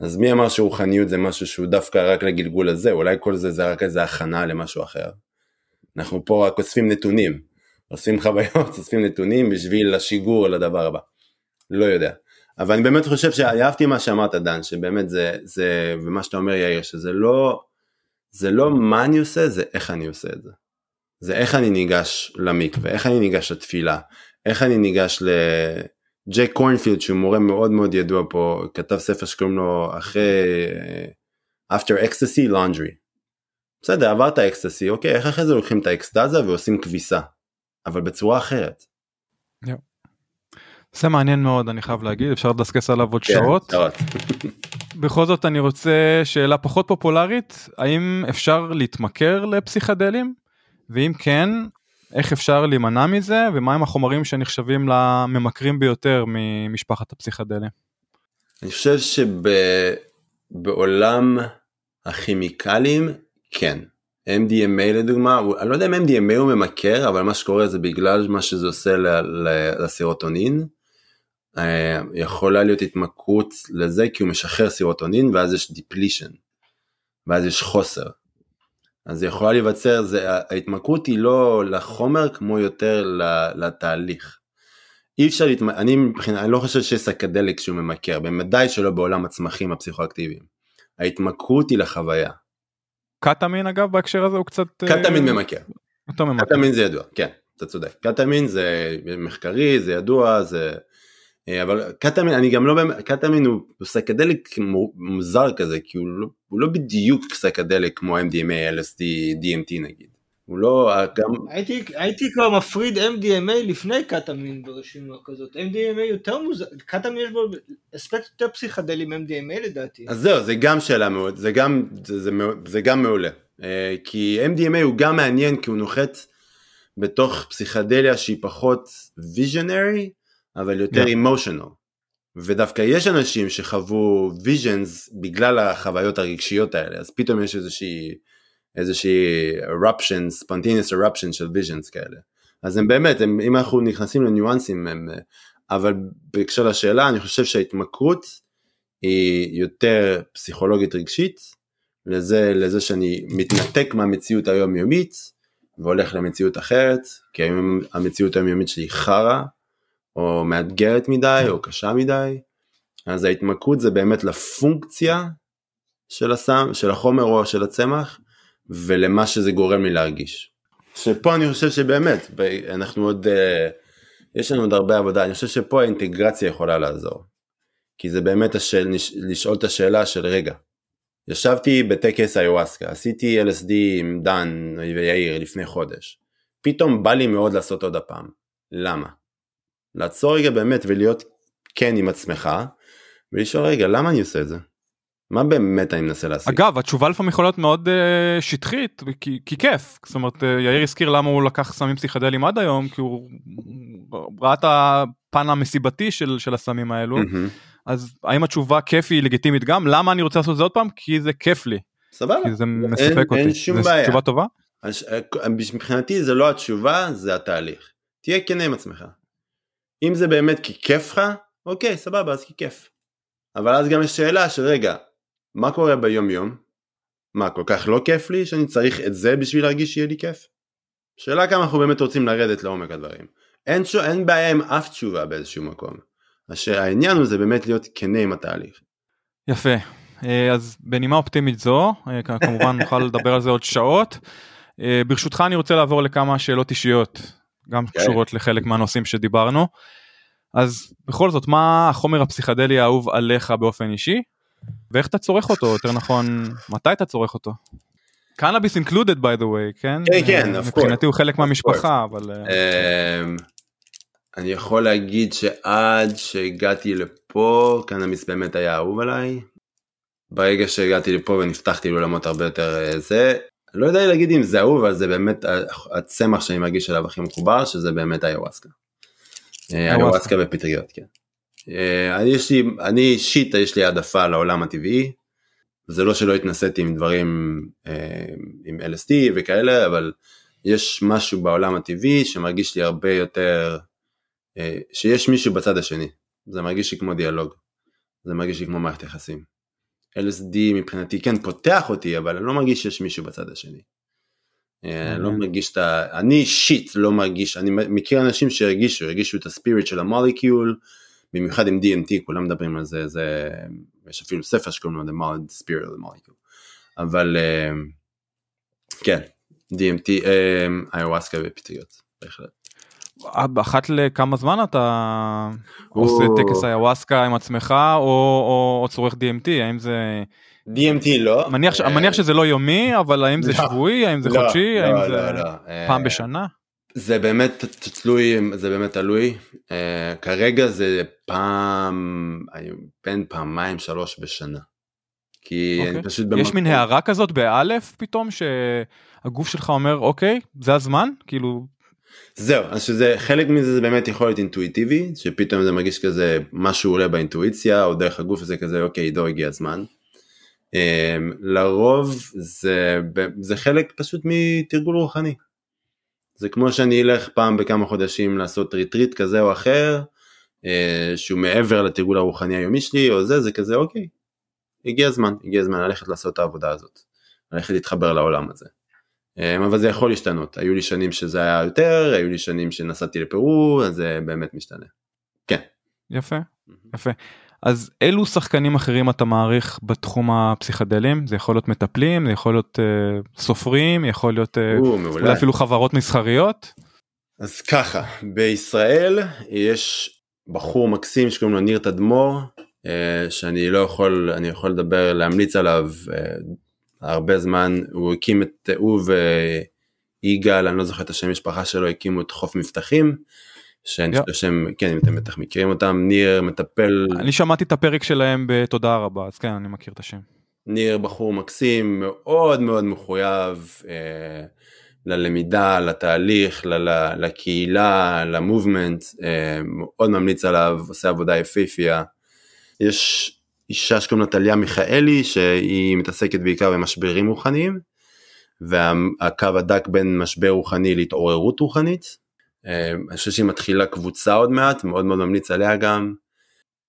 אז מי אמר שרוחניות זה משהו שהוא דווקא רק לגלגול הזה, אולי כל זה זה רק איזה הכנה למשהו אחר. אנחנו פה רק אוספים נתונים, אוספים חוויות, אוספים נתונים בשביל השיגור לדבר הבא. לא יודע. אבל אני באמת חושב שאהבתי מה שאמרת דן, שבאמת זה, זה, ומה שאתה אומר יאיר, שזה לא, זה לא מה אני עושה, זה איך אני עושה את זה. זה איך אני ניגש למקווה, איך אני ניגש לתפילה, איך אני ניגש ל... ג'ק קורנפילד שהוא מורה מאוד מאוד ידוע פה, כתב ספר שקוראים לו אחרי After Ecstasy Laundry. בסדר, עברת אקסטסי, אוקיי, איך אחרי זה לוקחים את האקסטזה ועושים כביסה, אבל בצורה אחרת. זה מעניין מאוד אני חייב להגיד אפשר לדסקס עליו עוד כן, שעות. שעות. בכל זאת אני רוצה שאלה פחות פופולרית האם אפשר להתמכר לפסיכדלים ואם כן איך אפשר להימנע מזה ומהם החומרים שנחשבים לממכרים ביותר ממשפחת הפסיכדלים. אני חושב שבעולם הכימיקלים, כן. MDMA לדוגמה, אני לא יודע אם MDMA הוא ממכר, אבל מה שקורה זה בגלל מה שזה עושה ל- ל- לסרוטונין, אה, יכולה להיות התמכרות לזה כי הוא משחרר סרוטונין ואז יש depletion, ואז יש חוסר. אז זה יכולה להיווצר, זה, ההתמכרות היא לא לחומר כמו יותר לתהליך. אי אפשר להתמכר, אני מבחינה, אני לא חושב שיש psychedelic שהוא ממכר, בוודאי שלא בעולם הצמחים הפסיכואקטיביים. ההתמכרות היא לחוויה. קטמין אגב בהקשר הזה הוא קצת אה, קטמין ממכר. יותר ממכר. קטמין זה ידוע, כן, אתה צודק. קטמין זה מחקרי, זה ידוע, זה... אה, אבל קטמין, אני גם לא באמת, קטמין הוא, סקדליק מו- מוזר כזה, כי הוא לא, הוא לא בדיוק סקדליק כמו MDMA, LSD, DMT נגיד. הוא לא, גם, הייתי, הייתי כבר מפריד MDMA לפני קטמין ברשימה כזאת. MDMA יותר מוזר, קטמין יש בו אספקט יותר פסיכדלי מ-MDMA לדעתי. אז זהו, זה גם שאלה מאוד, זה גם, זה, זה, זה גם מעולה. אה, כי MDMA הוא גם מעניין כי הוא נוחת בתוך פסיכדליה שהיא פחות visionary, אבל יותר Yeah. ודווקא יש אנשים שחוו visions בגלל החוויות הרגשיות האלה, אז פתאום יש איזושהי, איזושהי eruption, spontaneous eruption של visions כאלה. אז הם באמת, הם, אם אנחנו נכנסים לניואנסים, הם, אבל בהקשר לשאלה, אני חושב שההתמכרות היא יותר פסיכולוגית רגשית, לזה, לזה שאני מתנתק מהמציאות היומיומית והולך למציאות אחרת, כי היום המציאות היומיומית שלי חרא, או מאתגרת מדי, או קשה מדי, אז ההתמכרות זה באמת לפונקציה של הסם, של החומר או של הצמח, ולמה שזה גורם לי להרגיש. שפה אני חושב שבאמת, אנחנו עוד, אה, יש לנו עוד הרבה עבודה, אני חושב שפה האינטגרציה יכולה לעזור. כי זה באמת השאל, לשאול את השאלה של רגע, ישבתי בטקס איוואסקה, עשיתי LSD עם דן ויאיר לפני חודש, פתאום בא לי מאוד לעשות עוד הפעם, למה? לעצור רגע באמת ולהיות כן עם עצמך, ולשאול רגע, למה אני עושה את זה? מה באמת אני מנסה להשיג? אגב התשובה לפעמים יכולה להיות מאוד אה, שטחית כי, כי כיף זאת אומרת אה, יאיר הזכיר למה הוא לקח סמים פסיכדליים עד היום כי הוא ראה את הפן המסיבתי של, של הסמים האלו מהמם. אז האם התשובה כיף היא לגיטימית גם למה אני רוצה לעשות את זה עוד פעם כי זה כיף לי סבבה. כי זה מספק אין אותי שום זו בעיה. תשובה טובה אה, מבחינתי זה לא התשובה, זה התהליך. תהיה כן עם עצמך. אם זה באמת כי כיף לך, אוקיי, סבבה, אז כי כיף. אבל אז גם יש שאלה של רגע, מה קורה ביום יום? מה, כל כך לא כיף לי שאני צריך את זה בשביל להרגיש שיהיה לי כיף? שאלה כמה אנחנו באמת רוצים לרדת לעומק הדברים. אין, שו, אין בעיה עם אף תשובה באיזשהו מקום. הש- העניין הוא זה באמת להיות כנה עם התהליך. יפה אה, אז בנימה אופטימית זו אה, כמובן נוכל לדבר על זה עוד שעות. אה, ברשותך אני רוצה לעבור לכמה שאלות אישיות גם כן. קשורות לחלק מהנושאים שדיברנו. אז בכל זאת מה החומר הפסיכדלי האהוב עליך באופן אישי ואיך אתה צורך אותו יותר נכון מתי אתה צורך אותו. קנאביס included by the way כן כן, כן, אה, of מבחינתי. הוא חלק מהמשפחה אבל אה, אמ, אני יכול להגיד שעד שהגעתי לפה, קנאביס באמת היה אהוב עליי. ברגע שהגעתי לפה ונפתחתי לעולמות הרבה יותר אה, זה, לא יודע להגיד אם זה אהוב, אבל זה באמת הצמח שאני מרגיש אליו הכי מחובר, שזה באמת איוואסקה. אה, איוואסקה ופטריות, כן. אה, אני יש לי, אני אישית, יש לי העדפה לעולם הטבעי. זה לא שלא התנסיתי עם דברים, אה, עם LSD וכאלה, אבל יש משהו בעולם הטבעי שמרגיש לי הרבה יותר, שיש מישהו בצד השני. זה מרגיש לי כמו דיאלוג. זה מרגיש לי כמו מערכת יחסים. LSD מבחינתי כן פותח אותי, אבל אני לא מרגיש שיש מישהו בצד השני. אה, אני לא. מרגיש את ה... אני אישית לא מרגיש, אני מכיר אנשים שהרגישו, הרגישו את הספיריט של המולקיול, במיוחד עם DMT, כולם מדברים על זה, זה... יש אפילו ספר שקוראים לו The Spirit of the Molecule. אבל אה, כן, DMT, אה, איוואסקה ופטריות, בהחלט. אחת לכמה זמן אתה או. עושה טקס איוואסקה עם עצמך או, או, או צורך DMT האם זה DMT לא. מניח, ש- אה, מניח שזה לא יומי אבל האם זה לא. שבועי האם זה לא, חודשי לא, האם לא, זה לא. אה, פעם בשנה זה באמת תלוי, זה באמת תלוי. Uh, כרגע זה פעם, בין פעמיים שלוש בשנה. כי אוקיי. אני פשוט יש מין הערה כזאת באלף פתאום שהגוף שלך אומר אוקיי זה הזמן כאילו זהו, אז שזה, חלק מזה זה באמת יכול להיות אינטואיטיבי, שפתאום זה מרגיש כזה, משהו עולה באינטואיציה, או דרך הגוף הזה כזה, אוקיי, עידו הגיע הזמן. Um, לרוב זה, זה חלק פשוט מתרגול רוחני. זה כמו שאני אלך פעם בכמה חודשים לעשות retreat כזה או אחר, אה, שהוא מעבר לתרגול הרוחני היומי שלי או זה, זה כזה אוקיי, הגיע הזמן, הגיע הזמן ללכת לעשות את העבודה הזאת, ללכת להתחבר לעולם הזה. אה, אבל זה יכול להשתנות, היו לי שנים שזה היה יותר, היו לי שנים שנסעתי לפרו, אז זה באמת משתנה. כן. יפה יפה אז אילו שחקנים אחרים אתה מעריך בתחום הפסיכדלים זה יכול להיות מטפלים זה יכול להיות אה, סופרים יכול להיות אה, או, אולי. אפילו חברות מסחריות אז ככה, בישראל יש בחור מקסים שקוראים לו ניר תדמור, אה, שאני לא יכול, אני יכול לדבר, להמליץ עליו הרבה זמן, הוא הקים את, הוא ויגאל, אני לא זוכר את השם משפחה שלו, הקימו את חוף מבטחים, שאני. חושב שהם, כן, אם אתם בטח מכירים אותם, ניר מטפל, אני שמעתי את הפרק שלהם בתודה רבה אז כן אני מכיר את השם. ניר בחור מקסים, מאוד מאוד מחויב, אה, ללמידה, לתהליך, ל- ל- לקהילה, למובמנט, אה, מאוד ממליץ עליו, עושה עבודה יפהפייה. יש אישה שקוראים לה טליה מיכאלי, שהיא מתעסקת בעיקר במשברים רוחניים, והקו הדק בין משבר רוחני להתעוררות רוחנית. אה, אני חושב שהיא מתחילה קבוצה עוד מעט, מאוד מאוד ממליץ עליה גם.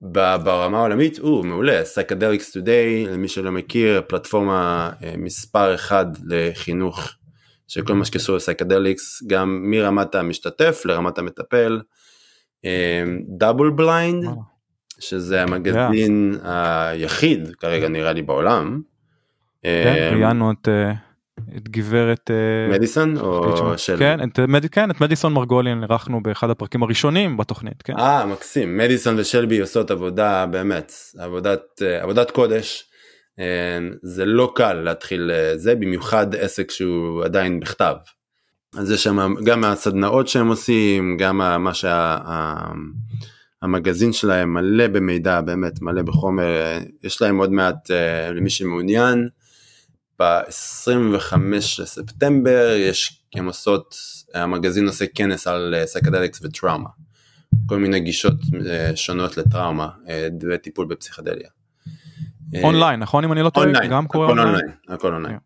ברמה העולמית, הוא מעולה, Psychedelics Today, למי שלא מכיר, פלטפורמה אה, מספר אחד לחינוך של כל מה שקשור לסייקדליקס, גם מרמת המשתתף לרמת המטפל. דאבל בליינד, וואלה. שזה המגזין היחיד כרגע נראה לי בעולם. כן, ראיינו את אה, את גברת אה, מדיסון או של... כן, את מד- כן, את מדיסון מרגוליאן אירחנו באחד הפרקים הראשונים בתוכנית, כן. אה מקסים מדיסון ושלבי עושות עבודה באמת עבודת אה, עבודת קודש. אה, זה לא קל להתחיל אה, זה במיוחד עסק שהוא עדיין בכתב. אז יש שם גם הסדנאות שהם עושים גם מה שהמגזין שלהם מלא במידע באמת מלא בחומר אה, יש להם עוד מעט אה, למי שמעוניין. ב-25 לספטמבר יש הם עושות המגזין עושה כנס על סקדליקס וטראומה. כל מיני גישות אה, שונות לטראומה אה, וטיפול בפסיכדליה. אה, אונליין, נכון אם אני לא טועה? אונליין, הכל online. online, הכל אונליין.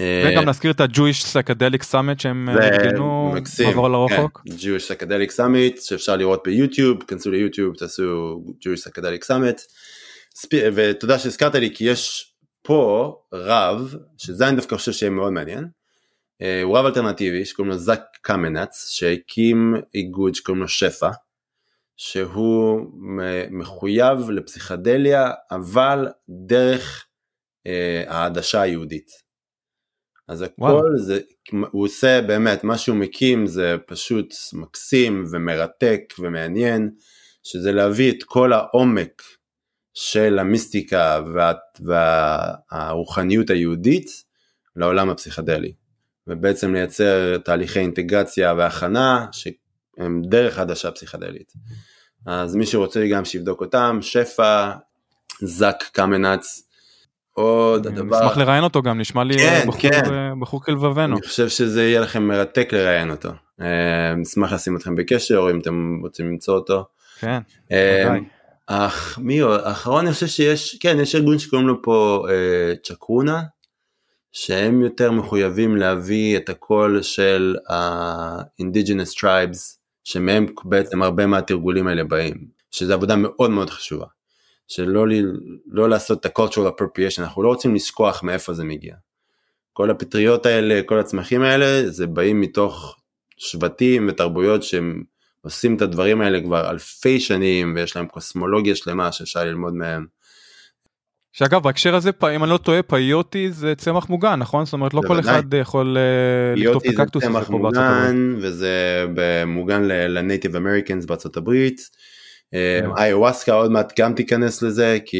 אה, וגם נזכיר את ה-Jewish Psychedelic Summit שהם ארגנו מקסים, מעבר לרחוק. כן, Jewish Psychedelic Summit שאפשר לראות ביוטיוב, כנסו ליוטיוב, תעשו Jewish Psychedelic Summit. ותודה שהזכרת לי כי יש פה רב, שזה אני דווקא חושב שיהיה מאוד מעניין. אה, הוא רב אלטרנטיבי שקוראים לו זאק קמנץ שהקים איגוד שקוראים לו שפע. שהוא מחויב לפסיכדליה אבל דרך אה, העדשה היהודית. אז הכל וואלה. זה, הוא עושה באמת, מה שהוא מקים זה פשוט מקסים ומרתק ומעניין, שזה להביא את כל העומק של המיסטיקה וה, והרוחניות היהודית לעולם הפסיכדלי, ובעצם לייצר תהליכי אינטגרציה והכנה שהם דרך עדשה פסיכדלית. אז מי שרוצה גם שיבדוק אותם, שפע, זאק קמנץ, עוד הדבר... נשמח לראיין אותו גם, נשמע לי כן, בחור, כן. אה, בחור כלבבנו. אני חושב שזה יהיה לכם מרתק לראיין אותו. אה, נשמח לשים אתכם בקשר או אם אתם רוצים למצוא אותו. כן, אה, ודאי. אך מי עוד? האחרון אני חושב שיש, כן יש ארגון שקוראים לו פה אה, צ'קרונה, שהם יותר מחויבים להביא את הקול של ה-indigenous tribes, שמהם בעצם הרבה מהתרגולים האלה באים, שזו עבודה מאוד מאוד חשובה. שלא לא לעשות את ה-cultural appropriation, אנחנו לא רוצים לשכוח מאיפה זה מגיע. כל הפטריות האלה, כל הצמחים האלה, זה באים מתוך שבטים ותרבויות שהם עושים את הדברים האלה כבר אלפי שנים, ויש להם קוסמולוגיה שלמה שאפשר ללמוד מהם. שאגב בהקשר הזה אם אני לא טועה פיוטי זה צמח מוגן נכון זאת אומרת לא כל. אחד יכול אה, לקטוף את זה הקקטוס הזה צמח פה בארצות הברית. מוגן, וזה מוגן לנייטיב אמריקאנס בארצות הברית. אה, כן. איוואסקה עוד מעט גם תיכנס לזה, כי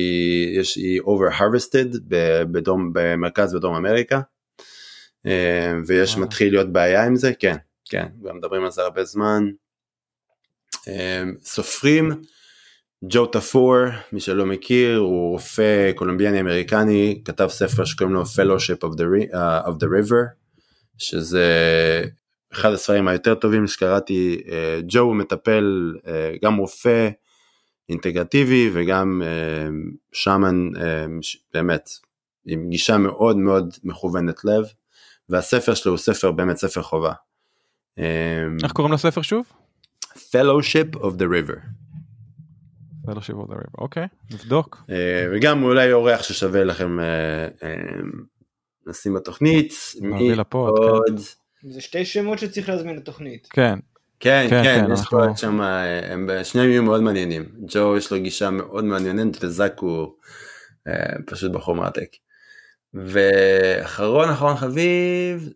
יש, היא over harvested ב- בדרום, במרכז ודרום אמריקה. אה, ויש וואו. מתחיל להיות בעיה עם זה, כן, כן, גם מדברים על זה הרבה זמן. אה, סופרים, ג'ו טפור, מי שלא מכיר, הוא רופא קולומביאני אמריקני, כתב ספר שקוראים לו Fellowship of the, uh, of the River, שזה אחד הספרים היותר טובים שקראתי. אה, ג'ו הוא מטפל, אה, גם רופא אינטגרטיבי וגם אה, שמן באמת, עם גישה מאוד מאוד מכוונת לב, והספר שלו הוא ספר באמת ספר חובה. איך קוראים לספר שוב? Fellowship of the River. Fellowship of the River, אוקיי נבדוק. אה, וגם אולי אורח ששווה לכם לשים בתוכנית. מי עוד? זה שתי שמות שצריך להזמין לתוכנית. כן כן, כן, כן, כן, יש פה שם, אה, הם שניהם יהיו מאוד מעניינים. ג'ו יש לו גישה מאוד מעניינת וזאק הוא אה, פשוט בחור מרתק. ואחרון אחרון חביב,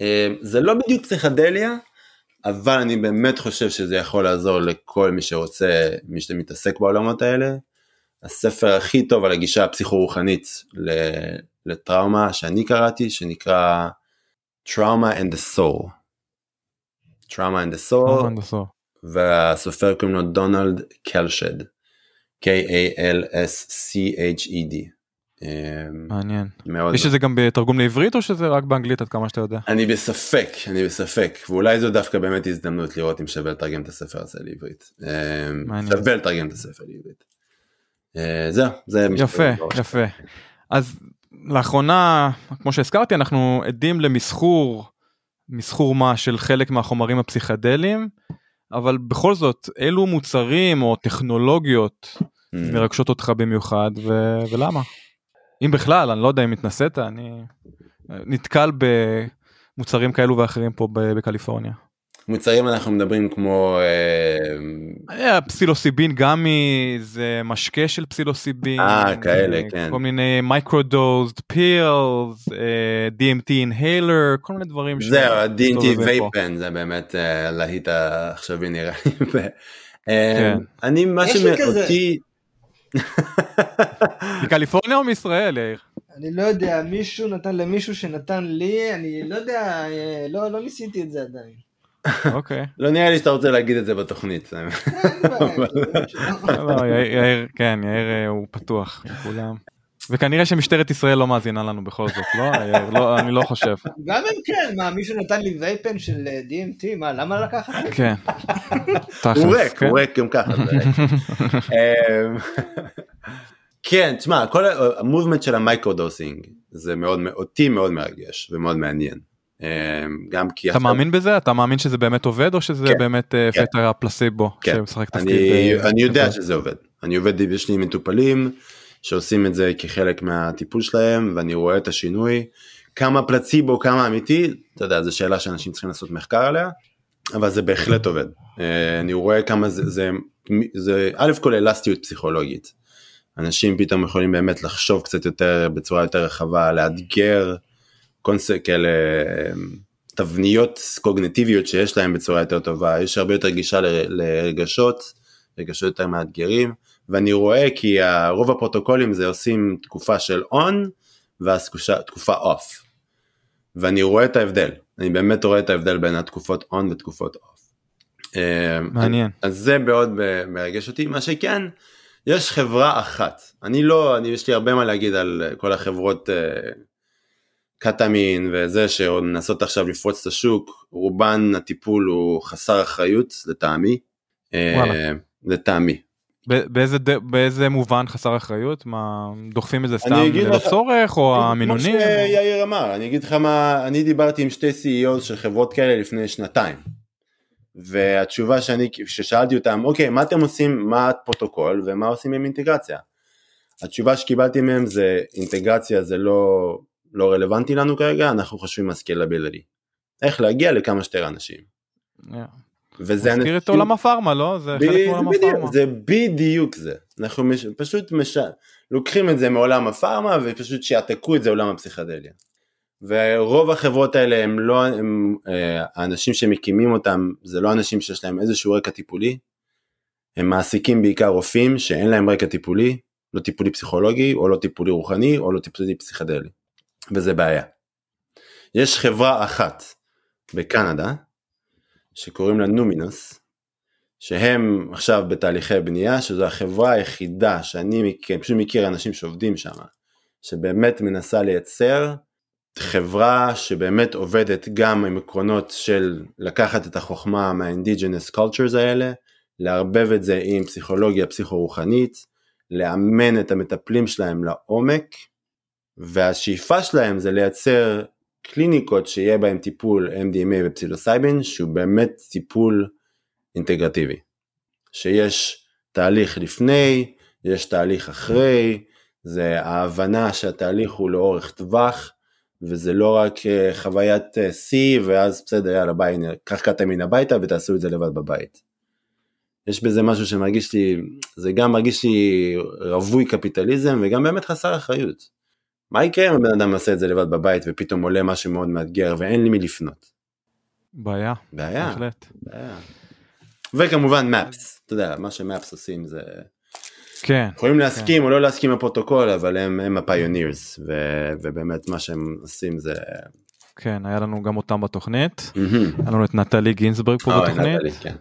אה, זה לא בדיוק פסיכדליה, אבל אני באמת חושב שזה יכול לעזור לכל מי שרוצה, מי שמתעסק בעולמות האלה. הספר הכי טוב על הגישה הפסיכו-רוחנית ל- לטראומה שאני קראתי, שנקרא Trauma and the Soul. Trauma and the Soul, לא. והסופר קוראים לו דונלד קלשד, K-A-L-S-C-H-E-D. אה, מעניין. מאוד. יש את זה גם בתרגום לעברית או שזה רק באנגלית עד כמה שאתה יודע? אני בספק, אני בספק, ואולי זו דווקא באמת הזדמנות לראות אם שווה לתרגם את הספר הזה לעברית. אה, מעניין. שווה לתרגם את הספר לעברית. אה, זהו, זה יפה. יפה. אז לאחרונה, כמו שהזכרתי, אנחנו עדים למסחור, מסחור מה של חלק מהחומרים הפסיכדליים, אבל בכל זאת, אילו מוצרים או טכנולוגיות Mm. מרגשות אותך במיוחד ו- ולמה? אם בכלל, אני לא יודע אם התנסית, אני נתקל במוצרים כאלו ואחרים פה בקליפורניה. מוצרים אנחנו מדברים כמו אה, פסילוסיבין gummy זה משקה של פסילוסיבין אה, כאלה, אה, כן. כל מיני microdosed pills DMT inhaler כל מיני דברים זהו, פה. vape pen זה באמת אה, להיט העכשווי נראה לי. כן. אני מה שאותי, מקליפורניה או מישראל יאיר? אני לא יודע, מישהו נתן למישהו שנתן לי, אני לא יודע, לא, לא ניסיתי את זה עדיין. אוקיי. לא נראה לי שאתה רוצה להגיד את זה בתוכנית. לא, יאיר, כן יאיר אה, הוא פתוח לכולם. וכנראה שמשטרת ישראל לא מאזינה לנו בכל זאת לא יאיר לא אני לא חושב גם אם כן, מה, מישהו נתן לי vape pen של אה, DMT, מה, למה לקחת? כן. הוא ריק, כן. הוא ריק גם ככה. אמ, כן, תשמע, כל ה movement של ה microdosing זה מאוד, אותי מאוד מרגש ומאוד מעניין. אמ, גם כי אתה מאמין בזה אתה מאמין שזה באמת עובד או שזה כן, באמת אה, כן. אפקט הפלסיבו כן. שמשחק תפקיד? אני, אה, אני יודע. שזה עובד. אני עובד, יש לי מטופלים שעושים את זה כחלק מהטיפול שלהם ואני רואה את השינוי. כמה פלציבו, כמה אמיתי, אתה יודע, זו שאלה שאנשים צריכים לעשות מחקר עליה, אבל זה בהחלט עובד. אה, אני רואה כמה זה, זה, זה א' כל אלסטיות פסיכולוגית. אנשים פתאום יכולים באמת לחשוב קצת יותר, בצורה יותר רחבה, לאתגר קונספט כאלה, אה, תבניות קוגנטיביות שיש להם בצורה יותר טובה, יש הרבה יותר גישה ל- לרגשות, רגשות יותר מאתגרים, ואני רואה כי רוב הפרוטוקולים זה עושים תקופה של on ואז תקופה off. ואני רואה את ההבדל, אני באמת רואה את ההבדל בין התקופות on ותקופות off. אה, מעניין. אז זה מאוד מרגש אותי, מה שכן, יש חברה אחת, אני לא, אני, יש לי הרבה מה להגיד על כל החברות אה, קטמין וזה שמנסות עכשיו לפרוץ את השוק, רובן הטיפול הוא חסר אחריות לטעמי, אה. לטעמי. באיזה באיזה מובן חסר אחריות מה דוחפים את זה סתם אגיד ללא לך- צורך או המינונים? כמו שיאיר אמר, אני אגיד לך מה, אני דיברתי עם שתי CEOs של חברות כאלה לפני שנתיים. והתשובה שאני, כששאלתי אותם, אוקיי, מה אתם עושים, מה הפרוטוקול ומה עושים עם אינטגרציה? התשובה שקיבלתי מהם זה, אינטגרציה זה לא, לא רלוונטי לנו כרגע, אנחנו חושבים על scalability. איך להגיע לכמה שיותר אנשים. אה, וזה מזכיר את עולם הפארמה לא? זה חלק ב- מעולם בדיוק, הפארמה. זה בדיוק זה. אנחנו מש, פשוט מש, לוקחים את זה מעולם הפארמה ופשוט שיעתקו את זה לעולם הפסיכדליה. ורוב החברות האלה הם לא, הם, אה, האנשים שמקימים אותם זה לא אנשים שיש להם איזשהו רקע טיפולי, הם מעסיקים בעיקר רופאים שאין להם רקע טיפולי, לא טיפולי פסיכולוגי או לא טיפולי רוחני או לא טיפולי פסיכדלי, וזה בעיה. יש חברה אחת בקנדה שקוראים לה נומינוס, שהם עכשיו בתהליכי בנייה, שזו החברה היחידה שאני מכיר, פשוט מכיר אנשים שעובדים שם, שבאמת מנסה לייצר חברה שבאמת עובדת גם עם עקרונות של לקחת את החוכמה מה-indigenous cultures האלה, לערבב את זה עם פסיכולוגיה פסיכו-רוחנית, לאמן את המטפלים שלהם לעומק, והשאיפה שלהם זה לייצר קליניקות שיהיה בהם טיפול MDMA ופסילוסייבין, שהוא באמת טיפול אינטגרטיבי. שיש תהליך לפני, יש תהליך אחרי, זה ההבנה שהתהליך הוא לאורך טווח, וזה לא רק אה, חוויית אה, שיא, ואז בסדר, יאללה ביי, קח קטמין הביתה ותעשו את זה לבד בבית. יש בזה משהו שמרגיש לי, זה גם מרגיש לי רווי קפיטליזם, וגם באמת חסר אחריות. מה יקרה אם הבן אדם עושה את זה לבד בבית, ופתאום עולה משהו מאוד מאתגר, ואין לי מי לפנות? בעיה. בעיה. בהחלט. בעיה. וכמובן MAPS, אתה יודע, מה ש MAPS עושים זה, כן. יכולים להסכים או לא להסכים עם הפרוטוקול, אבל הם, הם ה pioneers, ובאמת מה שהם עושים זה... כן היה לנו גם אותם בתוכנית. היה לנו את נטלי גינזברג פה אוי, בתוכנית. נטלי, כן.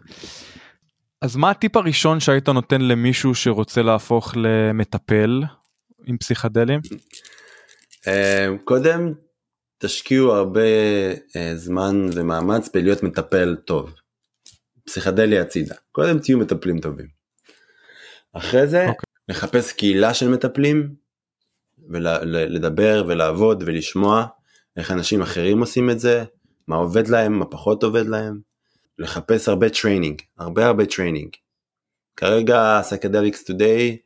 אז מה הטיפ הראשון שהיית נותן למישהו שרוצה להפוך למטפל עם פסיכדלים? אה, קודם תשקיעו הרבה אה, זמן ומאמץ בלהיות מטפל טוב. פסיכדלי הצידה. קודם תהיו מטפלים טובים. אחרי זה אוקיי. לחפש קהילה של מטפלים ולדבר ולעבוד ולשמוע איך אנשים אחרים עושים את זה, מה עובד להם, מה פחות עובד להם. לחפש הרבה training, הרבה הרבה training. כרגע Psychedelics Today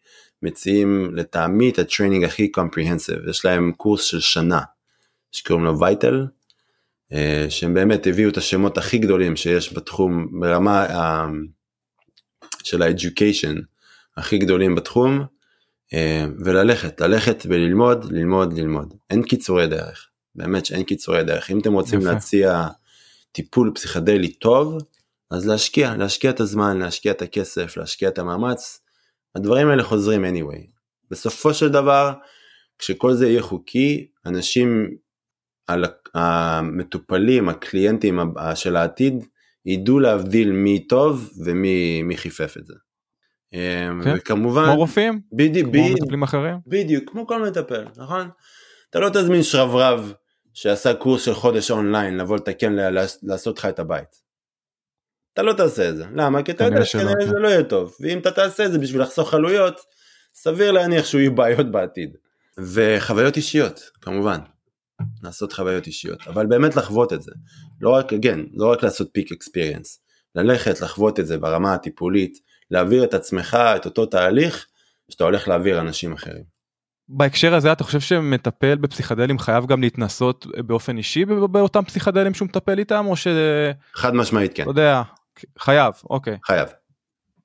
מציעים לטעמי את ה training הכי comprehensive, יש להם קורס של שנה שקוראים לו Vital, שהם באמת הביאו את השמות הכי גדולים שיש בתחום ברמה uh, של ה-education הכי גדולים בתחום, uh, וללכת, ללכת וללמוד, ללמוד, ללמוד. אין קיצורי דרך, באמת שאין קיצורי דרך. אם אתם רוצים יפה. להציע טיפול פסיכדלי טוב, אז להשקיע, להשקיע את הזמן, להשקיע את הכסף, להשקיע את המאמץ, הדברים האלה חוזרים anyway. בסופו של דבר, כשכל זה יהיה חוקי, אנשים, המטופלים, הקליינטים של העתיד, ידעו להבדיל מי טוב ומי מי חיפף את זה. כן. וכמובן, כמו רופאים? בדיוק, כמו בדיוק, מטפלים אחרים? בדיוק, כמו כל מטפל, נכון? אתה לא תזמין שרברב שעשה קורס של חודש אונליין לבוא לתקן, לעשות לך את הבית. אתה לא תעשה את זה, למה? כי אתה יודע שכנראה כן. זה לא יהיה טוב, ואם אתה תעשה את זה בשביל לחסוך עלויות, סביר להניח שהוא יהיו בעיות בעתיד. וחוויות אישיות, כמובן, לעשות חוויות אישיות, אבל באמת לחוות את זה, לא רק, כן, לא רק לעשות פיק אקספיריאנס, ללכת לחוות את זה ברמה הטיפולית, להעביר את עצמך, את אותו תהליך, שאתה הולך להעביר אנשים אחרים. בהקשר הזה אתה חושב שמטפל בפסיכדלים חייב גם להתנסות באופן אישי באותם פסיכדלים שהוא מטפל איתם או שאתה חד משמעית כן, יודע חייב אוקיי חייב.